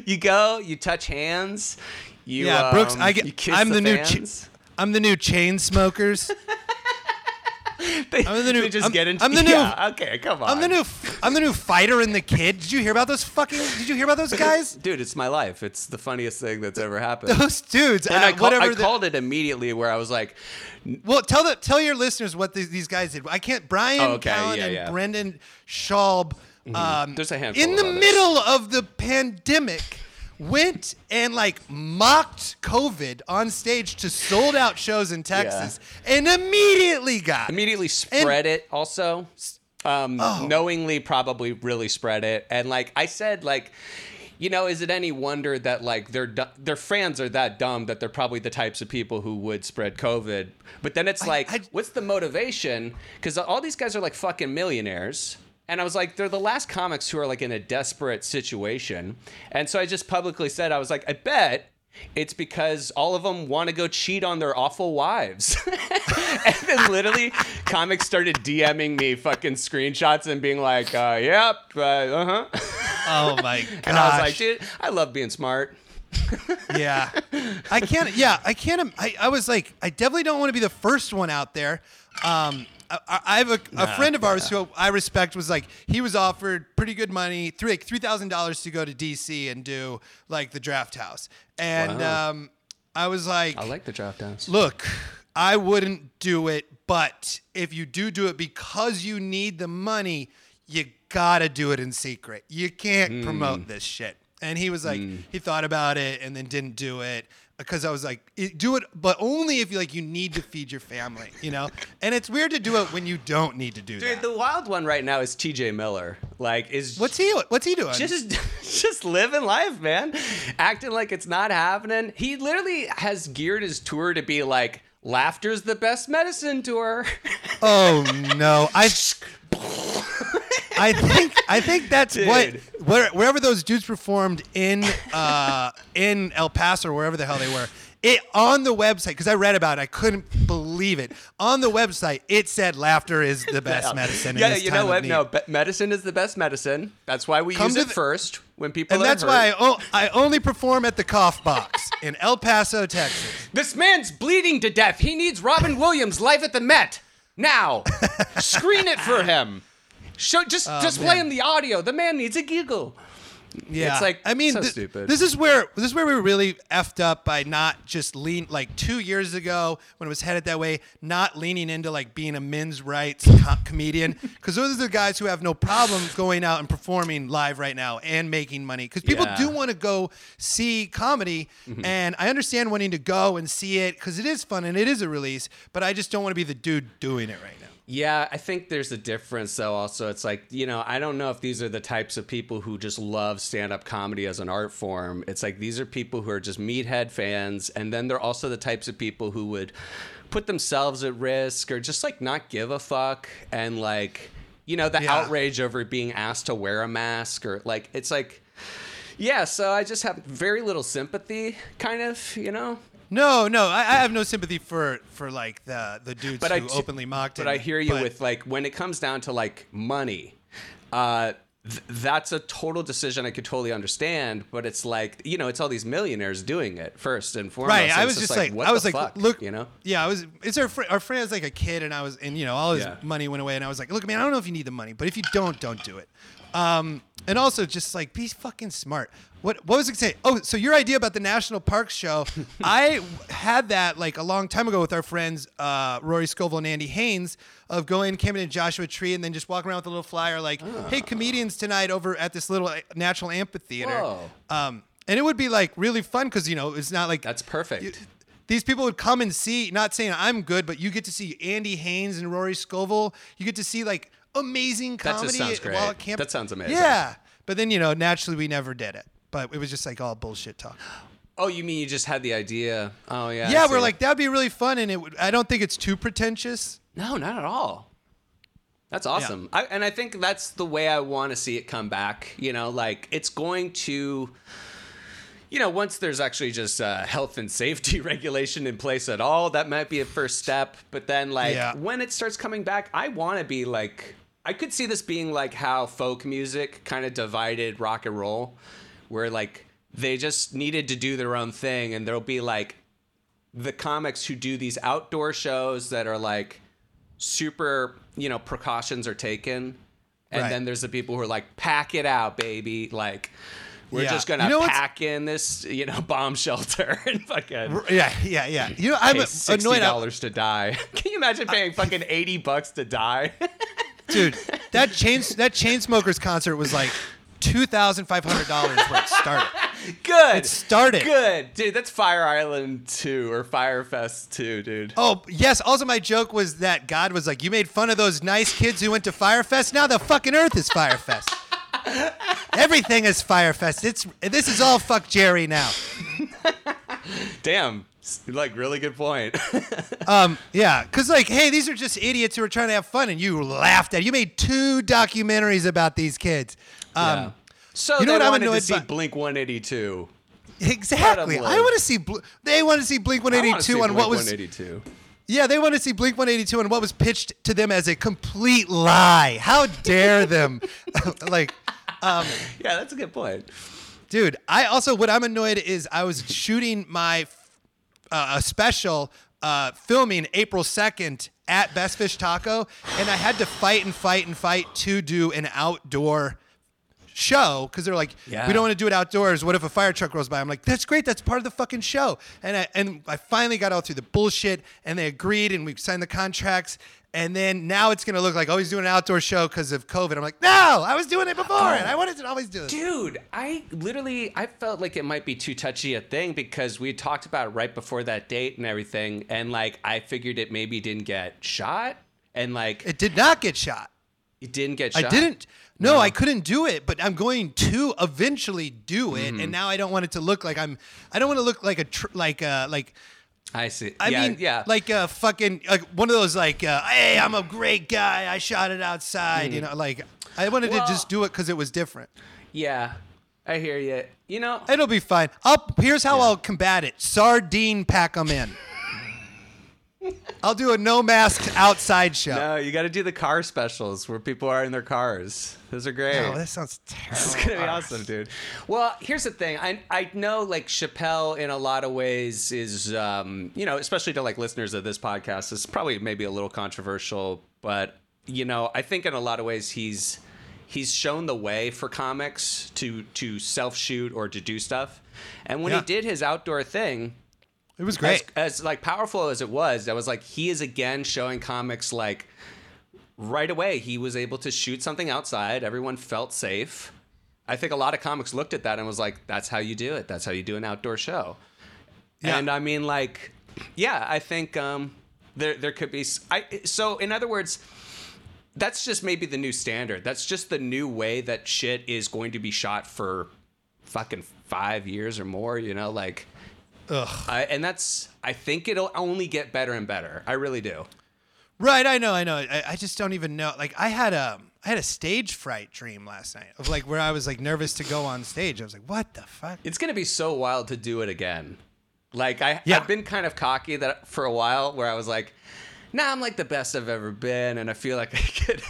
You go, you touch hands. You, yeah, Brooks, um, I get. I'm the, new. Ch- I'm the new Chainsmokers. They, I'm the new- they just I'm- get into. I'm the new- Yeah, okay, come on. I'm the new. I'm the new fighter and the kid. Did you hear about those fucking? Did you hear about those guys? Dude, it's my life. It's the funniest thing that's ever happened. Those dudes. and uh, I, call. I the- called it immediately where I was like, Well, tell the tell your listeners what these, these guys did. I can't. Bryan Oh, okay, Callen yeah, and yeah. Mm-hmm. Brendan Schaub. Um, There's a handful in the others. middle of the pandemic. Went and like mocked COVID on stage to sold out shows in Texas, and immediately got immediately spread it also. Um, Oh. knowingly probably really spread it. And like I said, like, you know, is it any wonder that like their their fans are that dumb that they're probably the types of people who would spread COVID? But then it's like, I- what's the motivation? Because all these guys are like fucking millionaires. And I was like, they're the last comics who are like in a desperate situation. And so I just publicly said, I was like, I bet it's because all of them want to go cheat on their awful wives. and then literally comics started DMing me fucking screenshots and being like, uh, yep, uh huh. Oh my god! And I was like, dude, I love being smart. yeah i can't yeah i can't I, I was like i definitely don't want to be the first one out there um I, have a, a friend of ours who I respect was like he was offered pretty good money three like three thousand dollars to go to DC and do like the draft house. And Wow. um I was like I like the draft house. look I wouldn't do it but if you do do it because you need the money you gotta do it in secret. You can't promote this shit. And he was like he thought about it and then didn't do it because I was like, do it, but only if you like you need to feed your family, you know. And it's weird to do it when you don't need to do it. Dude, that. the wild one right now is T.J. Miller. Like, is What's he? What's he doing? just just living life, man. Acting like it's not happening. He literally has geared his tour to be like laughter's the best medicine tour. Oh no! I I think I think that's what where, wherever those dudes performed in uh, in El Paso or wherever the hell they were. It on the website because I read about it. I couldn't believe it. On the website, it said laughter is the best medicine. in yeah, you know what? No, be- medicine is the best medicine. That's why we Come use it the- first when people and are that's hurt. why I, o- I only perform at the Cough Box in El Paso, Texas. This man's bleeding to death. He needs Robin Williams live at the Met. Now, screen it for him. Show just oh, display man. him the audio. The man needs a giggle. Yeah, It's like I mean, so th- stupid. This is where this is where we were really effed up by not just lean like two years ago when it was headed that way, not leaning into like being a men's rights co- comedian because those are the guys who have no problem going out and performing live right now and making money because people Yeah. Mm-hmm. do want to go see comedy and I understand wanting to go and see it because it is fun and it is a release, but I just don't want to be the dude doing it right now. Yeah, I think there's a difference though. Also, it's like you know, I don't know if these are the types of people who just love stand-up comedy as an art form. It's like these are people who are just meathead fans, and then they're also the types of people who would put themselves at risk or just like not give a fuck and like you know the Yeah. outrage over being asked to wear a mask or like it's like yeah. So I just have very little sympathy, kind of, you know. No, no, I, I have no sympathy for for like the the dudes but who t- openly mocked it. But him. I hear you but- with like when it comes down to like money, uh, th- that's a total decision I could totally understand. But it's like you know, it's all these millionaires doing it first and foremost. Right, I was just like, what I was the like, fuck, look, you know. yeah, I was. It's our fr- our friend was like a kid, and I was, and you know, all his Yeah. money went away, and I was like, look, man, I don't know if you need the money, but if you don't, don't do it. Um, and also just like be fucking smart. What what was it say? Oh, so your idea about the national parks show? I had that like a long time ago with our friends uh, Rory Scovel and Andy Haynes of going camping in Joshua Tree and then just walking around with a little flyer like, hey, comedians tonight over at this little uh, natural amphitheater. Um, and it would be like really fun because you know it's not like That's perfect. you- these people would come and see, not saying I'm good, but you get to see Andy Haynes and Rory Scovel. You get to see like amazing That comedy sounds great. while camp. That sounds amazing. Yeah. But then, you know, naturally we never did it. But it was just like all bullshit talk. oh, you mean you just had the idea? Oh yeah. Yeah, we're like, that'd be really fun. And it would, I don't think it's too pretentious. No, not at all. That's awesome. I, and I think that's the way I want to see it come back. You know, like it's going to, you know, once there's actually just uh, health and safety regulation in place at all, that might be a first step. But then, like, Yeah. when it starts coming back, I want to be like, I could see this being like how folk music kind of divided rock and roll, where like they just needed to do their own thing, and there'll be like the comics who do these outdoor shows that are like super, you know, precautions are taken. And Right. then there's the people who are like, pack it out, baby. Like, we're Yeah. just gonna You know pack in this, you know, bomb shelter and fucking Yeah, yeah, yeah. You know, I'm sixty annoyed. I- dollars to die. Can you imagine paying fucking eighty bucks to die? dude. That chain that Chainsmokers concert was like two thousand five hundred dollars where it started. Good. It started. Good, dude. That's Fire Island two or Fyre Fest two, dude. Oh yes. Also, my joke was that God was like, "You made fun of those nice kids who went to Fyre Fest. Now the fucking Earth is Fyre Fest. Everything is Fyre Fest. It's this is all FuckJerry now. Damn. Like really good point. Yeah, because like, hey, these are just idiots who are trying to have fun, and you laughed at. You made two documentaries about these kids. Um, Yeah. So you know what I'm wanted to see by? Blink 182. Exactly. I want to see. Bl- they want to see Blink I 182 see on what was. 182. Yeah, they want to see Blink 182 and what was pitched to them as a complete lie. How dare them? like, um, Yeah, that's a good point. dude, I also what I'm annoyed is I was shooting my uh, a special uh, filming April 2nd at Best Fish Taco, and I had to fight and fight and fight to do an outdoor show because they're like, Yeah. we don't want to do it outdoors. What if a fire truck rolls by? I'm like, that's great. That's part of the fucking show. And I, and I finally got all through the bullshit, and they agreed, and we signed the contracts. And then now it's gonna look like oh he's doing an outdoor show because of COVID. I'm like, no, I was doing it before, and I wanted to always do it. Dude, I literally I felt like it might be too touchy a thing because we talked about it right before that date and everything, and like I figured it maybe didn't get shot, and like it, It did not get shot. Didn't get shot. I didn't. No, I couldn't do it, but I'm going to eventually do it, Mm-hmm. and now I don't want it to look like I'm. I don't want to look like a tr- like uh like. I see. I yeah, mean, yeah. like a fucking like one of those like, uh, hey, I'm a great guy. I shot it outside. You know, like I wanted Mm-hmm. Well- to just do it because it was different. yeah, I hear you. You know, It'll be fine. I'll here's how I'll combat it: sardine pack them in. I'll do a no mask outside show. no, you got to do the car specials where people are in their cars. Those are great. Oh, that sounds terrible. It's gonna be awesome, dude. Well, here's the thing. I I know like Chappelle in a lot of ways is um, you know, especially to like listeners of this podcast, is probably maybe a little controversial, but you know, I think in a lot of ways he's he's shown the way for comics to to self shoot or to do stuff. And when Yeah. he did his outdoor thing, It was great. as, as like powerful as it was, I was like, he is again showing comics like right away he was able to shoot something outside. Everyone felt safe. I think a lot of comics looked at that and was like, that's how you do it. That's how you do an outdoor show. Yeah. And I mean, like, yeah, I think um, there there could be. I so in other words, that's just maybe the new standard. That's just the new way that shit is going to be shot for fucking five years or more. You know, like. Ugh. I, and that's I think it'll only get better and better. I really do. Right, I know, I know. I, I just don't even know. Like, I had a, I had a stage fright dream last night of like where I was like nervous to go on stage. I was like, what the fuck? It's gonna be so wild to do it again. Like I, Yeah. I've been kind of cocky that for a while where I was like, nah, I'm like the best I've ever been, and I feel like I could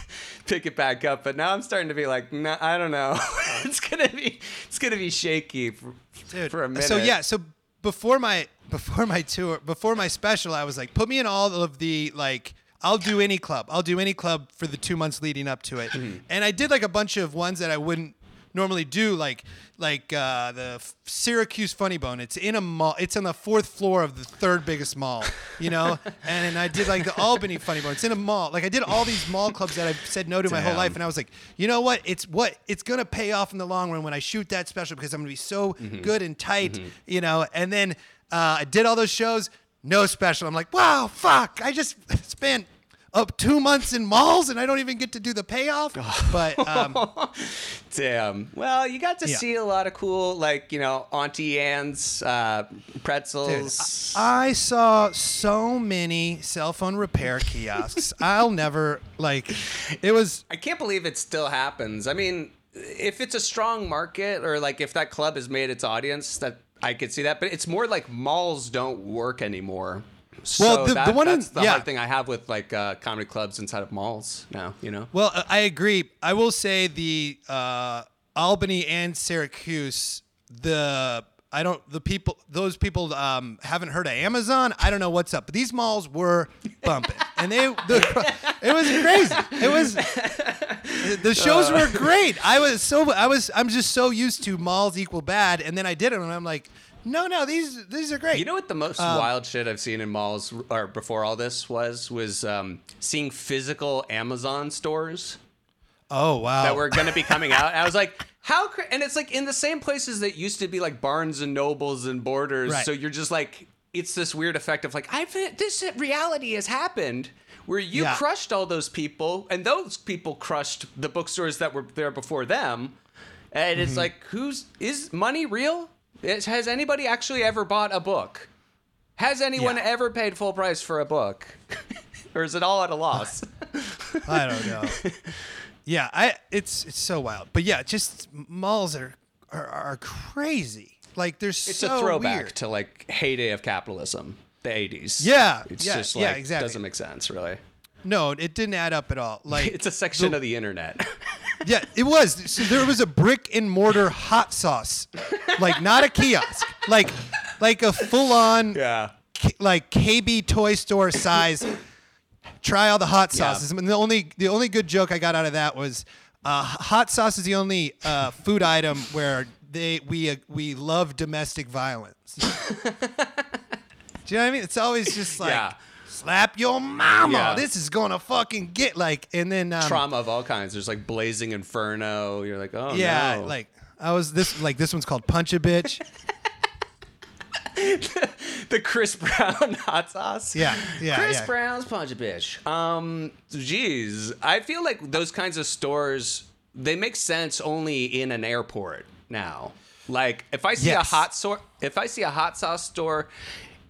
pick it back up. But now I'm starting to be like, nah, I don't know. it's gonna be, it's gonna be shaky for, Dude, for a minute. So yeah, so before my before my tour, before my special, I was like, put me in all of the like. I'll do any club. I'll do any club for the two months leading up to it. Mm-hmm. And I did like a bunch of ones that I wouldn't normally do, like like uh, the Syracuse Funny Bone. It's in a mall. It's on the fourth floor of the third biggest mall, you know. and, and I did like the Albany Funny Bone. It's in a mall. Like I did all these mall clubs that I've said no to my whole life, and I was like, you know what? It's what it's gonna pay off in the long run when I shoot that special because I'm gonna be so Mm-hmm. good and tight, you know. And then uh, I did all those shows, no special. I'm like, wow, fuck! I just spent up two months in malls and I don't even get to do the payoff. But um, Damn. Well, you got to Yeah. see a lot of cool, like you know, Auntie Anne's uh, dude, pretzels. I saw so many cell phone repair kiosks. I'll never like. It was I can't believe it still happens. I mean, if it's a strong market or like if that club has made its audience, that I could see that. But it's more like malls don't work anymore. So Well, the- the that- one in- the yeah. hard thing I have with like uh, comedy clubs inside of malls now. You know. Well, uh, I agree. I will say the uh, Albany and Syracuse, the I don't the people those people um, haven't heard of Amazon. I don't know what's up, but these malls were bumping, and they the, it was crazy. It was the shows were great. I was so I was I'm just so used to malls equal bad, and then I did it, and I'm like, no, no, these these are great. You know what the most Um, wild shit I've seen in malls or before all this was was um, seeing physical Amazon stores. oh wow, that were going to be coming out. I was like, how? Cra-? And it's like in the same places that used to be like Barnes and Nobles and Borders. Right. So you're just like, it's this weird effect of like, I've this reality has happened where you Yeah. crushed all those people, and those people crushed the bookstores that were there before them. And Mm-hmm. it's like, who's is money real? Has anybody actually ever bought a book? Has anyone Yeah. ever paid full price for a book? or is it all at a loss? I don't know. yeah, I it's it's so wild. But yeah, just malls are are, are crazy. Like there's It's so a throwback weird. to like heyday of capitalism, the 80s. Yeah, It's yeah, just yeah, like exactly. doesn't make sense really. No, it didn't add up at all. Like It's a section of the internet. yeah, it was. So there was a brick and mortar hot sauce, like not a kiosk, like like a full on yeah. like KB toy store size. Try all the hot Yeah. sauces. And the only the only good joke I got out of that was Uh, hot sauce is the only uh, food item where they we uh, we love domestic violence. Do you know what I mean? It's always just like Yeah. Slap your mama. Yeah. This is gonna fucking get like, and then um, Trauma of all kinds. There's like Blazing Inferno. You're like, oh Yeah, no. like I was this like this one's called Punch a Bitch. the Chris Brown hot sauce. Yeah, yeah, Chris yeah. Brown's punch a bitch. Um, geez, I feel like those kinds of stores they make sense only in an airport now. Like if I see Yes. a hot store, if I see a hot sauce store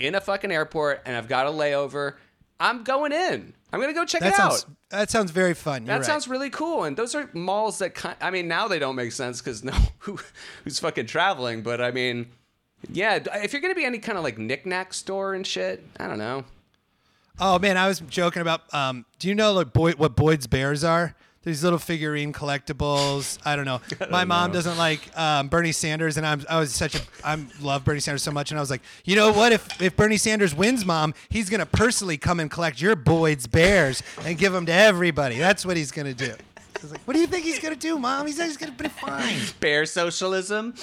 in a fucking airport and I've got a layover, I'm going in. I'm gonna go check That it sounds out. that sounds very fun. You're That right. sounds really cool, and those are malls that kind. I mean, now they don't make sense because no, who, who's fucking traveling? But I mean, yeah, if you're gonna be any kind of like knickknack store and shit, I don't know. Oh man, I was joking about. Um, do you know like Boyd, what Boyd's Bears are? These little figurine collectibles. I don't know. My mom doesn't like um, Bernie Sanders, and I'm I was such a I love Bernie Sanders so much, and I was like, you know what? If if Bernie Sanders wins, mom, he's gonna personally come and collect your Boyd's Bears and give them to everybody. That's what he's gonna do. I was like, what do you think he's gonna do, mom? He's he's gonna be fine. Bear socialism.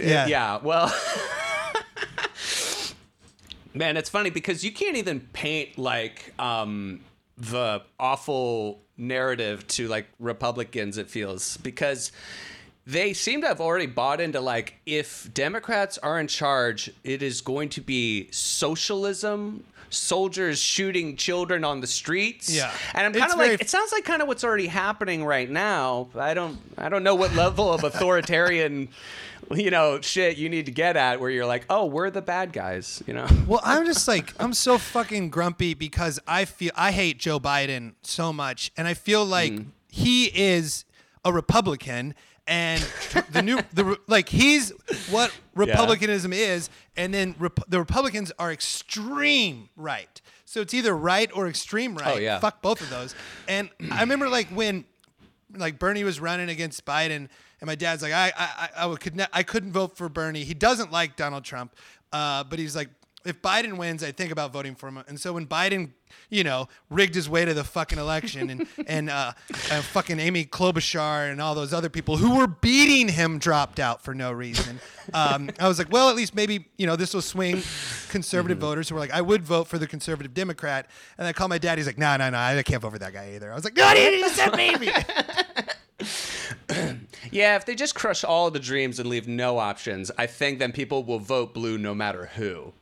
Yeah. Yeah. Well. Man, it's funny because you can't even paint like um, the awful narrative to like Republicans. It feels because they seem to have already bought into like if Democrats are in charge, it is going to be socialism. Soldiers shooting children on the streets. Yeah. and I'm kind of like, it sounds like kind of what's already happening right now. I don't, I don't know what level of authoritarian, you know, shit you need to get at where you're like, oh, we're the bad guys, you know. Well, I'm just like I'm so fucking grumpy because I feel I hate Joe Biden so much, and I feel like Mm. he is a Republican, and the new the like he's what republicanism is, and then rep- the Republicans are extreme right. So it's either right or extreme right. Oh, yeah. Fuck both of those. And I remember like when like Bernie was running against Biden, and my dad's like, I, I, I would could ne- I couldn't vote for Bernie. He doesn't like Donald Trump, uh, but he's like, if Biden wins, I think about voting for him. And so when Biden, you know, rigged his way to the fucking election, and and uh, uh, fucking Amy Klobuchar and all those other people who were beating him dropped out for no reason. Um, I was like, well, at least maybe you know this will swing conservative voters who were like, I would vote for the conservative Democrat. And I called my dad. He's like, no, no, no, I can't vote for that guy either. I was like, no, you said maybe. Yeah, if they just crush all the dreams and leave no options, I think then people will vote blue no matter who.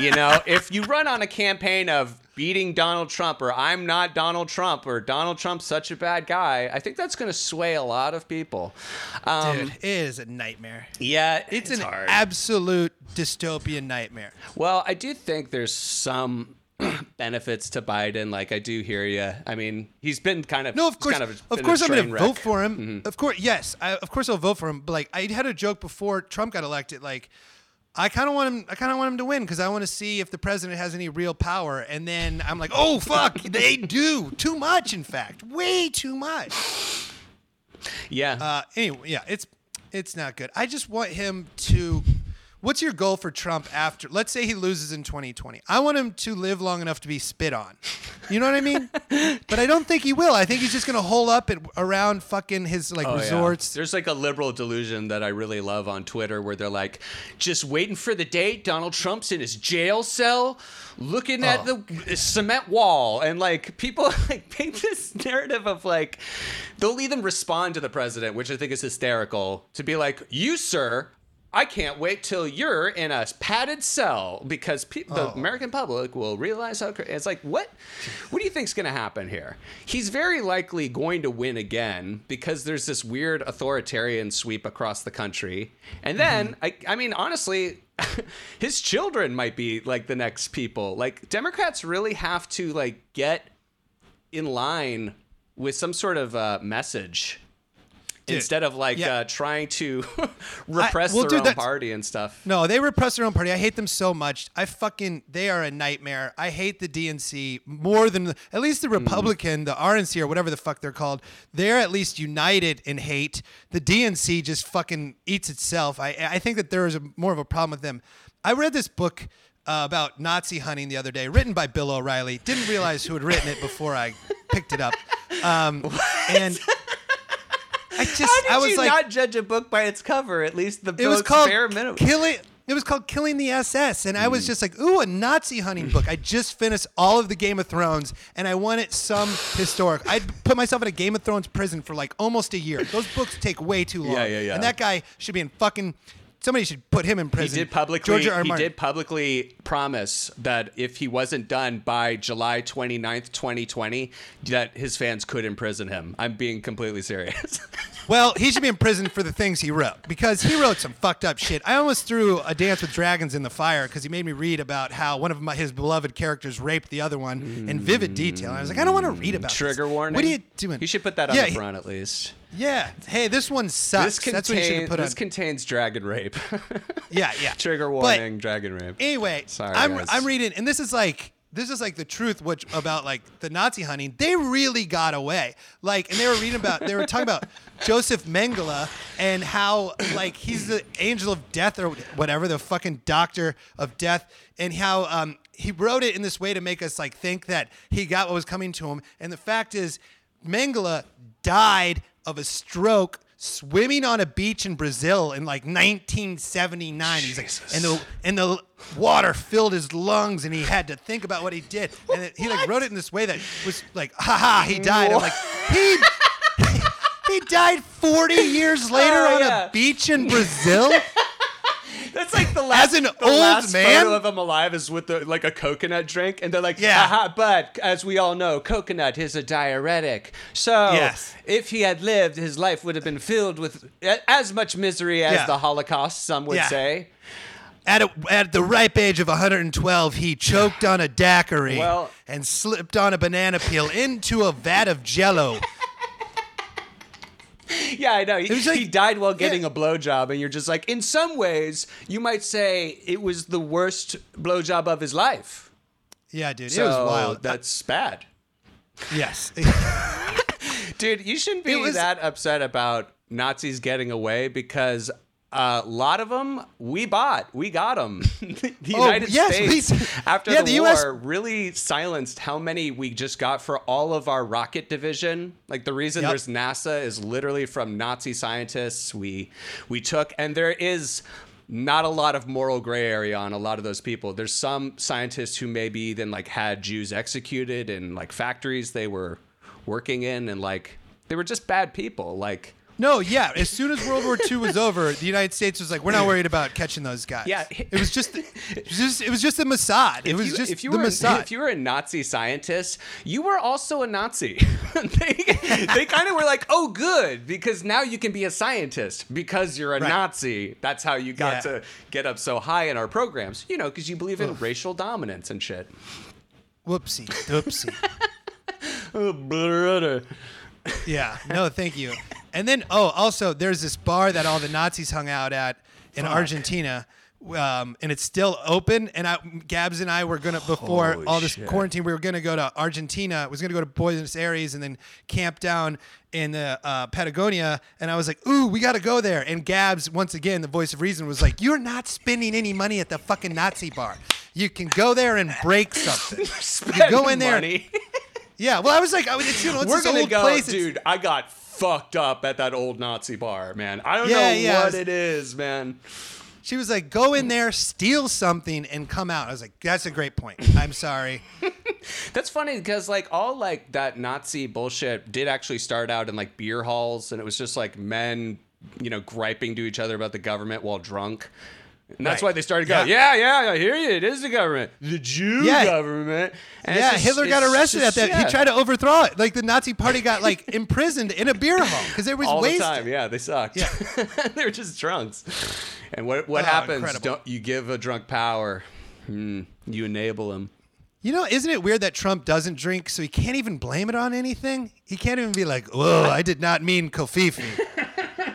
You know, if you run on a campaign of beating Donald Trump or I'm not Donald Trump or Donald Trump's such a bad guy, I think that's going to sway a lot of people. Um, Dude, it is a nightmare. yeah, It's, it's, an hard. absolute dystopian nightmare. Well, I do think there's some benefits to Biden. Like I do hear you. I mean, he's been kind of No, of course, kind of, a course, I'm going to vote for him. Of course, yes, I, of course I'll vote for him. But like, I had a joke before Trump got elected. Like, I kind of want him. I kind of want him to win because I want to see if the president has any real power. And then I'm like, oh fuck, they do too much. In fact, way too much. Yeah. Uh, anyway, yeah, it's it's not good. I just want him to. What's your goal for Trump after? Let's say he loses in 2020. I want him to live long enough to be spit on. You know what I mean? but I don't think he will. I think he's just gonna hole up at, around fucking his like Oh, yeah. resorts. There's like a liberal delusion that I really love on Twitter where they're like, just waiting for the date. Donald Trump's in his jail cell looking at Oh. the cement wall. And like people like paint this narrative of like, they'll even respond to the president, which I think is hysterical, to be like, you, sir. I can't wait till you're in a padded cell because pe- the Oh. American public will realize how cra- it's like. What? What do you think's going to happen here? He's very likely going to win again because there's this weird authoritarian sweep across the country, and then Mm-hmm. I, I mean, honestly, his children might be like the next people. Like Democrats really have to like get in line with some sort of uh, message. Instead of like yeah. uh, trying to repress well, their dude, own that's- party and stuff. No, they repress their own party. I hate them so much. I fucking they are a nightmare. I hate the DNC more than the, at least the Republican, the RNC or whatever the fuck they're called. They're at least united in hate. The DNC just fucking eats itself. I I think that there is a, more of a problem with them. I read this book uh, about Nazi hunting the other day, written by Bill O'Reilly. Didn't realize who had written it before I picked it up. Um, and I just How did I was you like not judge a book by its cover? At least the it was called bare minimum. killing it was called killing the ss and i Hmm. was just like ooh a nazi hunting book i just finished all of the game of thrones and i wanted some historic i'd put myself in a game of thrones prison for like almost a year those books take way too long Yeah, yeah, yeah. and that guy should be in fucking somebody should put him in He prison did publicly. George R. He Martin. did publicly promise that if he wasn't done by July 29th, 2020, that his fans could imprison him. I'm being completely serious. Well, he should be in prison for the things he wrote because he wrote some fucked up shit. I almost threw a Dance with Dragons in the fire because he made me read about how one of my, his beloved characters raped the other one in vivid detail. And I was like, I don't want to read about this. Trigger warning. What are you doing? You should put that on yeah, the he- front at least. Yeah. Hey, this one sucks. This That's what you should contains have put on. this contains dragon rape. yeah, yeah. Trigger But- warning, dragon rape. Anyway, Sorry, I'm guys. I'm reading, and this is like this is like the truth which about like the Nazi hunting. They really got away. Like, and they were reading about they were talking about Joseph Mengele and how like he's the angel of death or whatever, the fucking doctor of death, and how um he wrote it in this way to make us like think that he got what was coming to him. And the fact is, Mengele died of a stroke swimming on a beach in Brazil in like 1979. He's like, and the and the water filled his lungs, and he had to think about what he did. And it, he like wrote it in this way that was like, haha, he died. I'm like, he. He died 40 years later Oh, on yeah. a beach in Brazil. That's like the last, an the old last man? photo of him alive is with the, like a coconut drink, and they're like, Yeah. Aha, but as we all know, coconut is a diuretic. So Yes. if he had lived, his life would have been filled with as much misery as Yeah. the Holocaust. Some would Yeah. say. At, a, at the ripe age of 112, he choked on a daiquiri Well- and slipped on a banana peel into a vat of jello. Yeah, I know. He, like- he died while getting yeah. a blowjob, and you're just like, in some ways, you might say it was the worst blowjob of his life. Yeah, dude, So it was wild. That's bad. yes. Dude, you shouldn't be was- that upset about Nazis getting away because a lot of them we bought, we got them. the Oh, United yes, States, after yeah, the, the war, US really silenced how many we just got for all of our rocket division. Like the reason Yep. there's NASA is literally from Nazi scientists we we took, and there is not a lot of moral gray area on a lot of those people. There's some scientists who maybe then like had Jews executed in like factories they were working in, and like they were just bad people. Like No, yeah. As soon as World War II was over, the United States was like, "We're not worried about catching those guys." Yeah. it was just, it was just, it was just the Mossad. It if was you, just if you the were Mossad. if you were a Nazi scientist, you were also a Nazi. they they kind of were like, oh, good, because now you can be a scientist because you're a Right. Nazi. That's how you got Yeah. to get up so high in our programs, you know, because you believe in racial dominance and shit. Whoopsie, whoopsie. Oh, brother. Yeah, no, thank you. And then, oh, also, there's this bar that all the Nazis hung out at in Argentina, um, and it's still open. And I, Gabs and I were gonna before Holy all this shit. quarantine, we were gonna go to Argentina. Was gonna go to Buenos Aires and then camp down in the uh, Patagonia. And I was like, ooh, we gotta go there. And Gabs, once again, the voice of reason, was like, you're not spending any money at the fucking Nazi bar. You can go there and break something. you go in there. Yeah, well, I was like, I was, it's, you know, it's We're this gonna old go, place. It's- dude. I got fucked up at that old Nazi bar, man. I don't Yeah, know yeah, what it's- it is, man. She was like, go in there, steal something, and come out. I was like, that's a great point. I'm sorry. That's funny because like all like that Nazi bullshit did actually start out in like beer halls, and it was just like men, you know, griping to each other about the government while drunk. And that's Right. why they started going, yeah. yeah, I hear you. It is the government, the Jew Yeah. government. And yeah, just- Hitler got arrested just- at that. yeah. He tried to overthrow it. Like the Nazi party got like imprisoned in a beer hall because it was all wasted. the time. Yeah, they sucked. Yeah. they were just drunks. And what what Oh, happens? you give a drunk power? Hmm, you enable him. You know, isn't it weird that Trump doesn't drink, so he can't even blame it on anything? He can't even be like, "Whoa, I did not mean covfefe."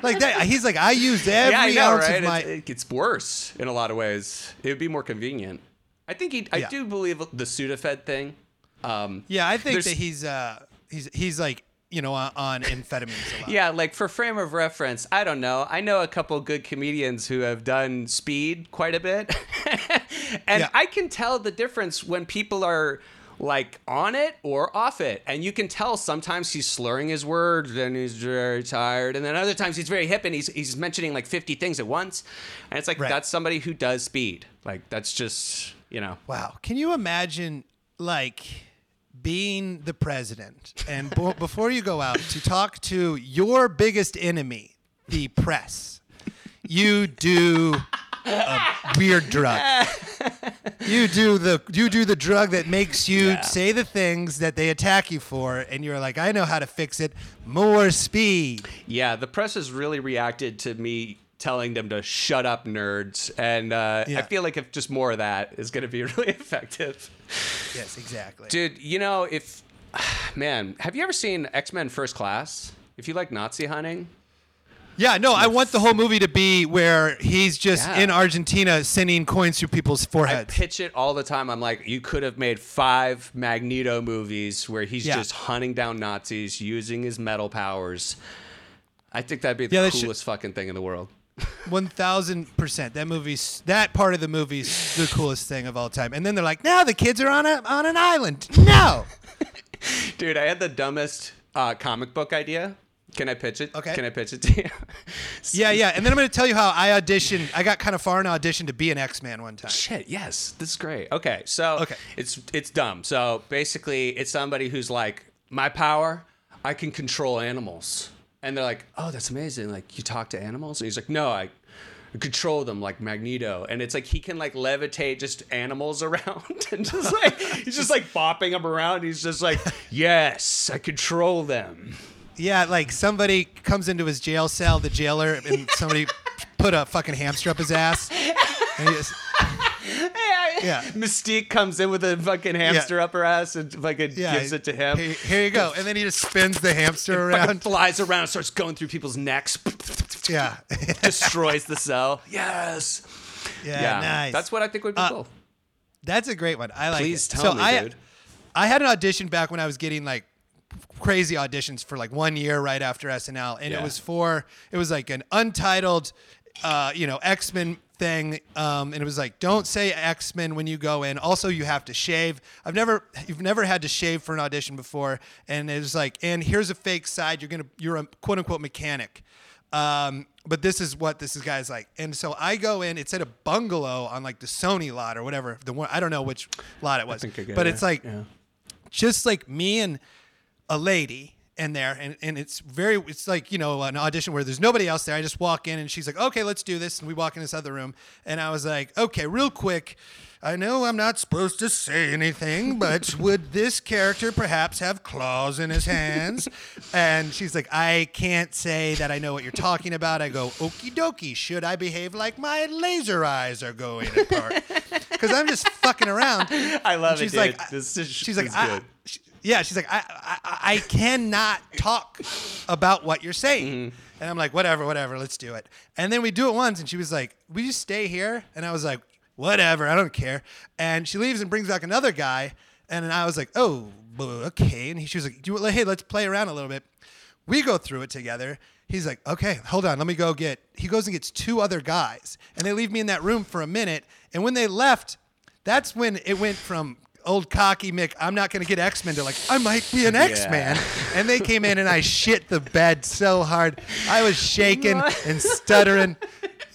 like that. He's like, I used every yeah, I know, ounce right? of my. It, it gets worse in a lot of ways. It would be more convenient. I think he. I Yeah. do believe the Sudafed thing. Um, yeah, I think that he's uh he's he's like you know on, on amphetamines a lot. yeah, like for frame of reference, I don't know. I know a couple good comedians who have done speed quite a bit, and Yeah. I can tell the difference when people are like on it or off it. And you can tell sometimes he's slurring his words and he's very tired. And then other times he's very hip and he's he's mentioning like 50 things at once. And it's like Right. that's somebody who does speed. Like that's just, you know. Wow. Can you imagine, like, being the president and b- before you go out to talk to your biggest enemy, the press, you do a weird drug. You do the you do the drug that makes you say the things that they attack you for, and you're like, I know how to fix it. More speed. Yeah, the press has really reacted to me telling them to shut up, nerds. And uh, I feel like if just more of that is going to be really effective. Yes, exactly. Dude, you know, if, man, have you ever seen X Men First Class? If you like Nazi hunting, Yeah, no, I want the whole movie to be where he's just Yeah. in Argentina sending coins through people's I foreheads. pitch it all the time. I'm like, you could have made five Magneto movies where he's Yeah. just hunting down Nazis using his metal powers. I think that'd be the Yeah, that should- coolest fucking thing in the world. One thousand percent. That movie's that part of the movie's the coolest thing of all time. And then they're like, "Now the kids are on a on an island." No. Dude, I had the dumbest uh, comic book idea. Can I pitch it? Okay. Can I pitch it to you? Yeah, yeah. And then I'm going to tell you how I auditioned. I got kind of far in audition to be an X Man one time. Shit, yes, this is great. Okay, so Okay. it's it's dumb. So basically, it's somebody who's like, my power, I can control animals, and they're like, oh, that's amazing. Like you talk to animals, and he's like, no, I control them like Magneto, and it's like he can like levitate just animals around, and just like he's just like bopping them around. He's just like, yes, I control them. Yeah, like somebody comes into his jail cell, the jailer, and somebody put a fucking hamster up his ass. And he just, Yeah. Mystique comes in with a fucking hamster up her ass and fucking yeah, gives it to him. Here, here you go. And then he just spins the hamster Fucking around. flies around, starts going through people's necks, Yeah. destroys the cell. Yes. yeah. Nice. That's what I think would be Uh, cool. That's a great one. I like Please it. tell so me, I, dude. I had an audition back when I was getting like crazy auditions for like one year right after SNL, and Yeah. it was for it was like an untitled, uh, you know, X Men thing, um, and it was like don't say X Men when you go in. Also, you have to shave. I've never you've never had to shave for an audition before, and it was like, and here's a fake side. You're gonna you're a quote unquote mechanic. Um, but this is what this guy's like. And so I go in, it's at a bungalow on like the Sony lot or whatever. The one I don't know which lot it was. I get but it. it's like just like me and a lady in there and, and it's very it's like you know an audition where there's nobody else there. I just walk in and she's like okay let's do this and we walk in this other room. And i was like okay real quick i know i'm not supposed to say anything but would this character perhaps have claws in his hands? And she's like i can't say that i know what you're talking about. I go okie dokie should i behave like my laser eyes are going apart? Because i'm just fucking around. I love she's it, like, dude. I- this is, she's like, this is I, good. Yeah, she's like, I, I, I cannot talk about what you're saying. Mm-hmm. And I'm like, whatever, whatever, let's do it. And then we do it once, and she was like, we just stay here? And I was like, whatever, I don't care. And she leaves and brings back another guy, and I was like, oh, okay. And he, she was like, do you, hey, let's play around a little bit. We go through it together. He's like, okay, hold on, let me go get. He goes and gets two other guys, and they leave me in that room for a minute. And when they left, that's when it went from old cocky Mick, I'm not going to get X Men to like, I might be an X Man. And they came in and I shit the bed so hard. I was shaking and stuttering.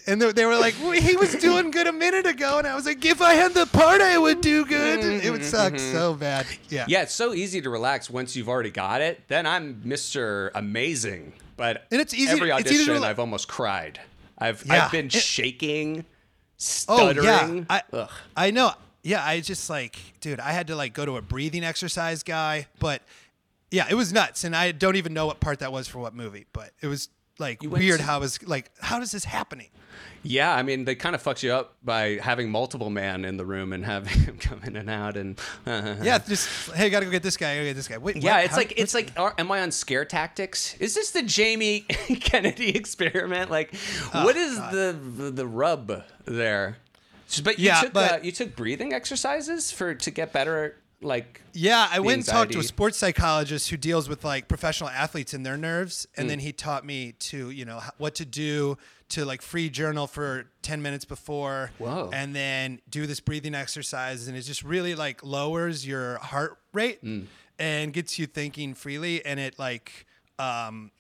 And they, they were like, well, he was doing good a minute ago. And I was like, if I had the part, I would do good. Mm-hmm, it would suck mm-hmm. so bad. Yeah. Yeah, it's so easy to relax once you've already got it. Then I'm Mr. Amazing. But And it's easy- every it's easy to audition, rela- I've almost cried. I've Yeah. I've been It- shaking, Oh, stuttering. yeah. I, Ugh. I know. Yeah, I just like, dude, I had to like go to a breathing exercise guy, but yeah, it was nuts. And I don't even know what part that was for what movie, but it was like weird to- how it was like, how is this happening? Yeah, I mean, they kind of fucks you up by having multiple man in the room and having him come in and out and. Yeah, just hey, gotta go get this guy. Gotta get this guy. Wait, Yeah, what? it's How- like it's like, are, am I on scare tactics? Is this the Jamie Kennedy experiment? Like, Oh, what is the the rub there? But you Yeah, took but- uh, you took breathing exercises for to get better. like Yeah, I went and talked to a sports psychologist who deals with like professional athletes and their nerves, and Hmm. then he taught me to, you know, what to do to like free journal for 10 minutes before Whoa. and then do this breathing exercise and it just really like lowers your heart rate Hmm. and gets you thinking freely and it like um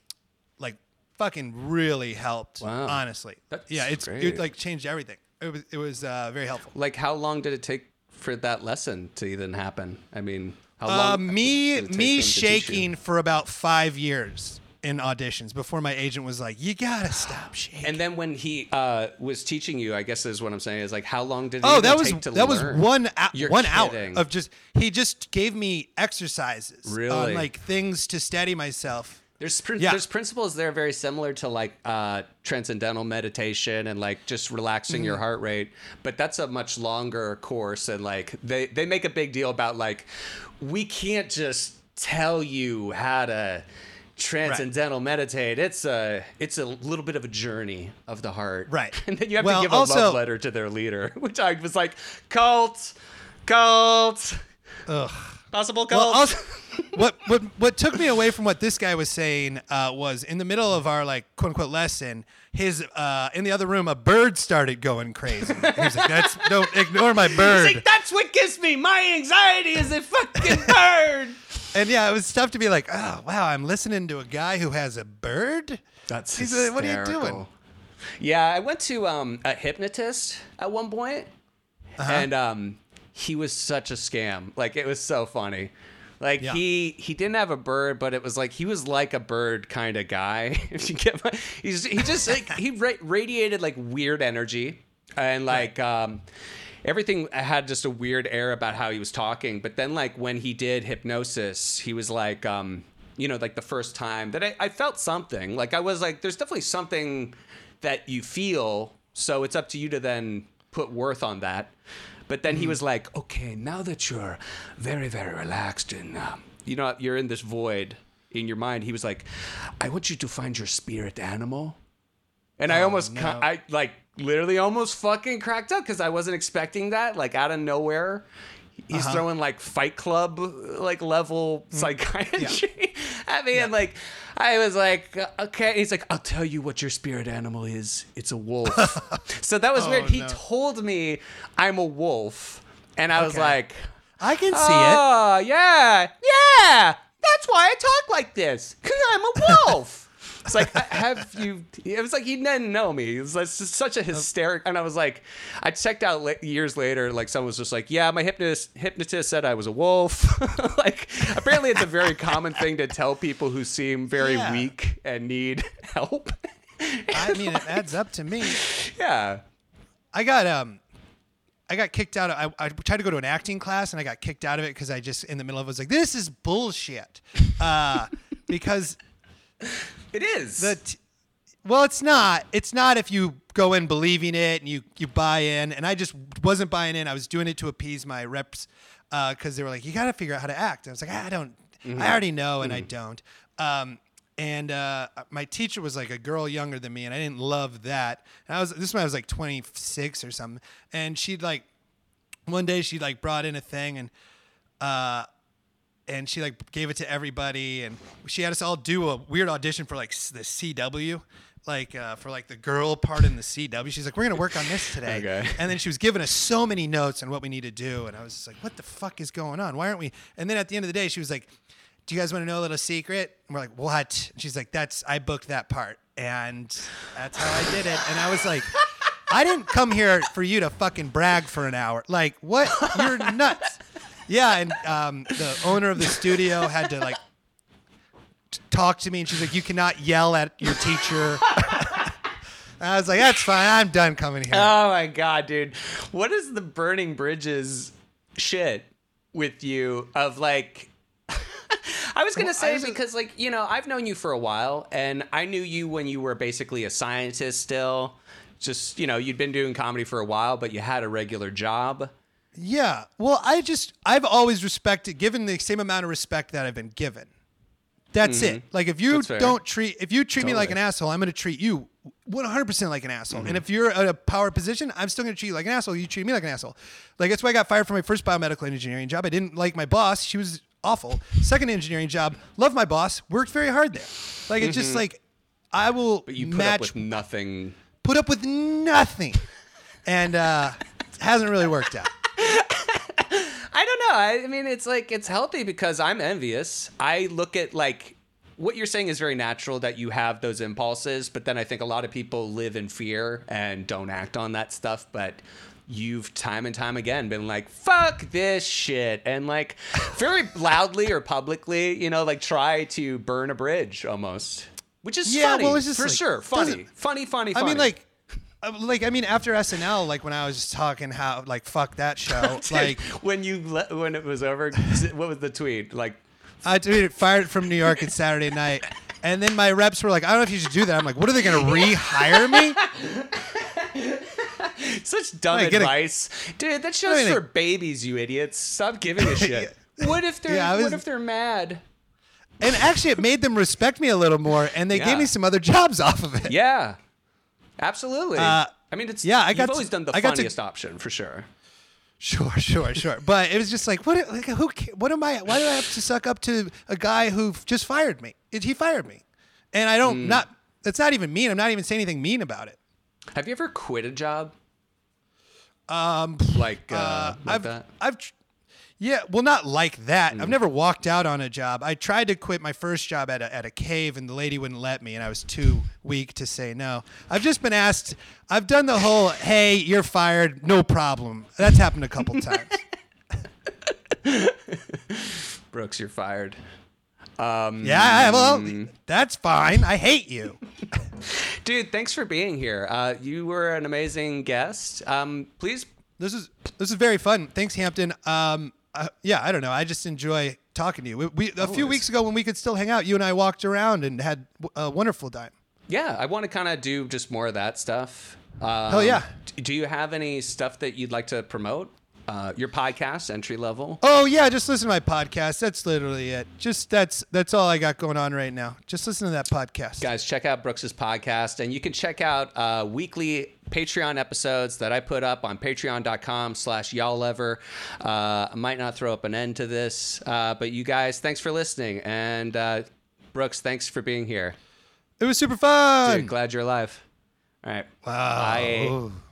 like fucking really helped Wow. honestly. That's yeah, it's great. it like changed everything. It was it was uh, very helpful. like how long did it take for that lesson to even happen? I mean, how Uh, long? me take me them to teach you? shaking for about five years in auditions before my agent was like, "You gotta stop shaking." And then when he uh, was teaching you, I guess is what I'm saying is like, how long did it oh, that was take to that was learn? one hou- You're one hour of just he just gave me exercises on like things to steady myself. There's Yeah. there's principles there very similar to like uh, transcendental meditation and like just relaxing your Mm-hmm. heart rate, but that's a much longer course and like they they make a big deal about like we can't just tell you how to transcendental meditate. It's a it's a little bit of a journey of the heart, Right. And then you have Well, to give a also- love letter to their leader, which I was like cult, cult, Ugh. Possible cult. Well, also, what what what took me away from what this guy was saying uh, was in the middle of our like quote unquote lesson, his uh, in the other room a bird started going crazy. He was like, "That's don't ignore my bird." It's like, that's what gives me my anxiety is a fucking bird. And yeah, it was tough to be like, oh wow, I'm listening to a guy who has a bird. That's He's like, what are you doing? Yeah, I went to um, a hypnotist at one point, Uh-huh. and um, he was such a scam. Like it was so funny. Like Yeah. he he didn't have a bird, but it was like he was like a bird kind of guy. If you get my, he's he just like he ra- radiated like weird energy and like um everything had just a weird air about how he was talking. But then like when he did hypnosis, he was like um you know like the first time that I, I felt something. Like I was like there's definitely something that you feel. So it's up to you to then put worth on that. But then he was like, okay, now that you're very, very relaxed and, um, you know, you're in this void in your mind, he was like, I want you to find your spirit animal. And I almost, ca- I like literally almost fucking cracked up because I wasn't expecting that. Like out of nowhere, he's uh-huh. throwing like Fight Club like level mm. psychiatry at me, and like I was like, okay. He's like, I'll tell you what your spirit animal is. It's a wolf. so that was weird. Oh, he no. told me I'm a wolf, and I was like, I can see oh, it. Oh, yeah, yeah. That's why I talk like this. Cause I'm a wolf. It's like, have you? It was like he didn't know me. It was like just such a hysteric. And I was like, I checked out la- years later. Like someone was just like, yeah, my hypnotist hypnotist said I was a wolf. like apparently, it's a very common thing to tell people who seem very Yeah. weak and need help. I mean, it adds up to me. yeah. I got um, I got kicked out. Of, I, I tried to go to an acting class and I got kicked out of it because I just in the middle of it was like, this is bullshit. Uh, because It is. the t- well, it's not. It's not if you go in believing it and you you buy in. And I just wasn't buying in. I was doing it to appease my reps because they were like, you got to figure out how to act. And I was like, I don't. I already know, and I don't. Um, and uh, my teacher was like a girl younger than me, and I didn't love that. And I was this when I was like 26 or something, and she'd like one day she like brought in a thing and uh and she like gave it to everybody and she had us all do a weird audition for like the CW like uh, for like the girl part in the CW she's like we're gonna work on this today Okay. and then she was giving us so many notes on what we need to do and I was just like what the fuck is going on why aren't we and then at the end of the day she was like do you guys want to know a little secret and we're like what and she's like that's I booked that part and that's how I did it and I was like I didn't come here for you to fucking brag for an hour. Like, what? You're nuts. Yeah, and um, the owner of the studio had to like t- talk to me, and she's like, "You cannot yell at your teacher." I was like, "That's fine. I'm done coming here." Oh my god, dude. What is the burning bridges shit with you of like I was gonna Well, say was- because like, you know, I've known you for a while and I knew you when you were basically a scientist still. Just, you know, you'd been doing comedy for a while, but you had a regular job. Yeah. Well, I just I've always respected, given the same amount of respect that I've been given. That's it. Like if you Mm-hmm. Don't treat if you treat me like an asshole, I'm going to treat you 100% like an asshole. Mm-hmm. And if you're at a power position, I'm still going to treat you like an asshole. You treat me like an asshole. Like that's why I got fired from my first biomedical engineering job. I didn't like my boss. She was awful. Second engineering job, loved my boss, worked very hard there. Like it's just like I will Mm-hmm. But you put match up with nothing. put up with nothing. And uh hasn't really worked out. I don't know. I, I mean, it's like it's healthy because I'm envious. I look at like what you're saying is very natural that you have those impulses, but then I think a lot of people live in fear and don't act on that stuff. But you've time and time again been like, fuck this shit. And like very loudly or publicly, you know, like try to burn a bridge almost, which is Yeah, funny well, it's just for like- sure. Funny, doesn't- funny, funny, I funny. mean like Uh, like I mean after SNL like when I was talking how like fuck that show like when you le- when it was over, what was the tweet? Like, I tweeted fired from New York at Saturday night. And then my reps were like, I don't know if you should do that. I'm like, what are they going to rehire me? Such dumb Like, get a- advice, dude. That show's I mean, for like- babies, you idiots. Stop giving a shit. What if they're Yeah, I What if they're mad? And actually, it made them respect me a little more, and they Yeah. gave me some other jobs off of it. Yeah, absolutely. Uh, I mean, it's yeah, I You've got to- always done the I got to- funniest option for sure. Sure, sure, sure. But it was just like, what? Like, who? What am I? Why do I have to suck up to a guy who just fired me? He fired me, and I don't not. That's not even mean. I'm not even saying anything mean about it. Have you ever quit a job? Um, like uh, like I've, that. I've, yeah, well, not like that. Mm. I've never walked out on a job. I tried to quit my first job at a, at a cave, and the lady wouldn't let me, and I was too weak to say no. I've just been asked. I've done the whole, "Hey, you're fired, no problem." That's happened a couple times. Brooks, you're fired. yeah, well, that's fine. I hate you. Dude, thanks for being here. Uh, you were an amazing guest. Um, please This is this is very fun. Thanks, Hampton. Um, uh, yeah, I don't know. I just enjoy talking to you. We, we a few weeks ago when we could still hang out, you and I walked around and had a wonderful time. Yeah, I want to kind of do just more of that stuff. Um, Hell yeah. Do you have any stuff that you'd like to promote? Uh, your podcast, entry level. Oh yeah, just listen to my podcast. That's literally it. Just that's that's all I got going on right now. Just listen to that podcast. Guys, check out Brooks's podcast, and you can check out uh, weekly Patreon episodes that I put up on patreon.com slash y'all lever. Uh, I might not throw up an end to this, uh, but you guys, thanks for listening. And uh, Brooks, thanks for being here. It was super fun. Dude, glad you're alive. All right. Wow. Bye.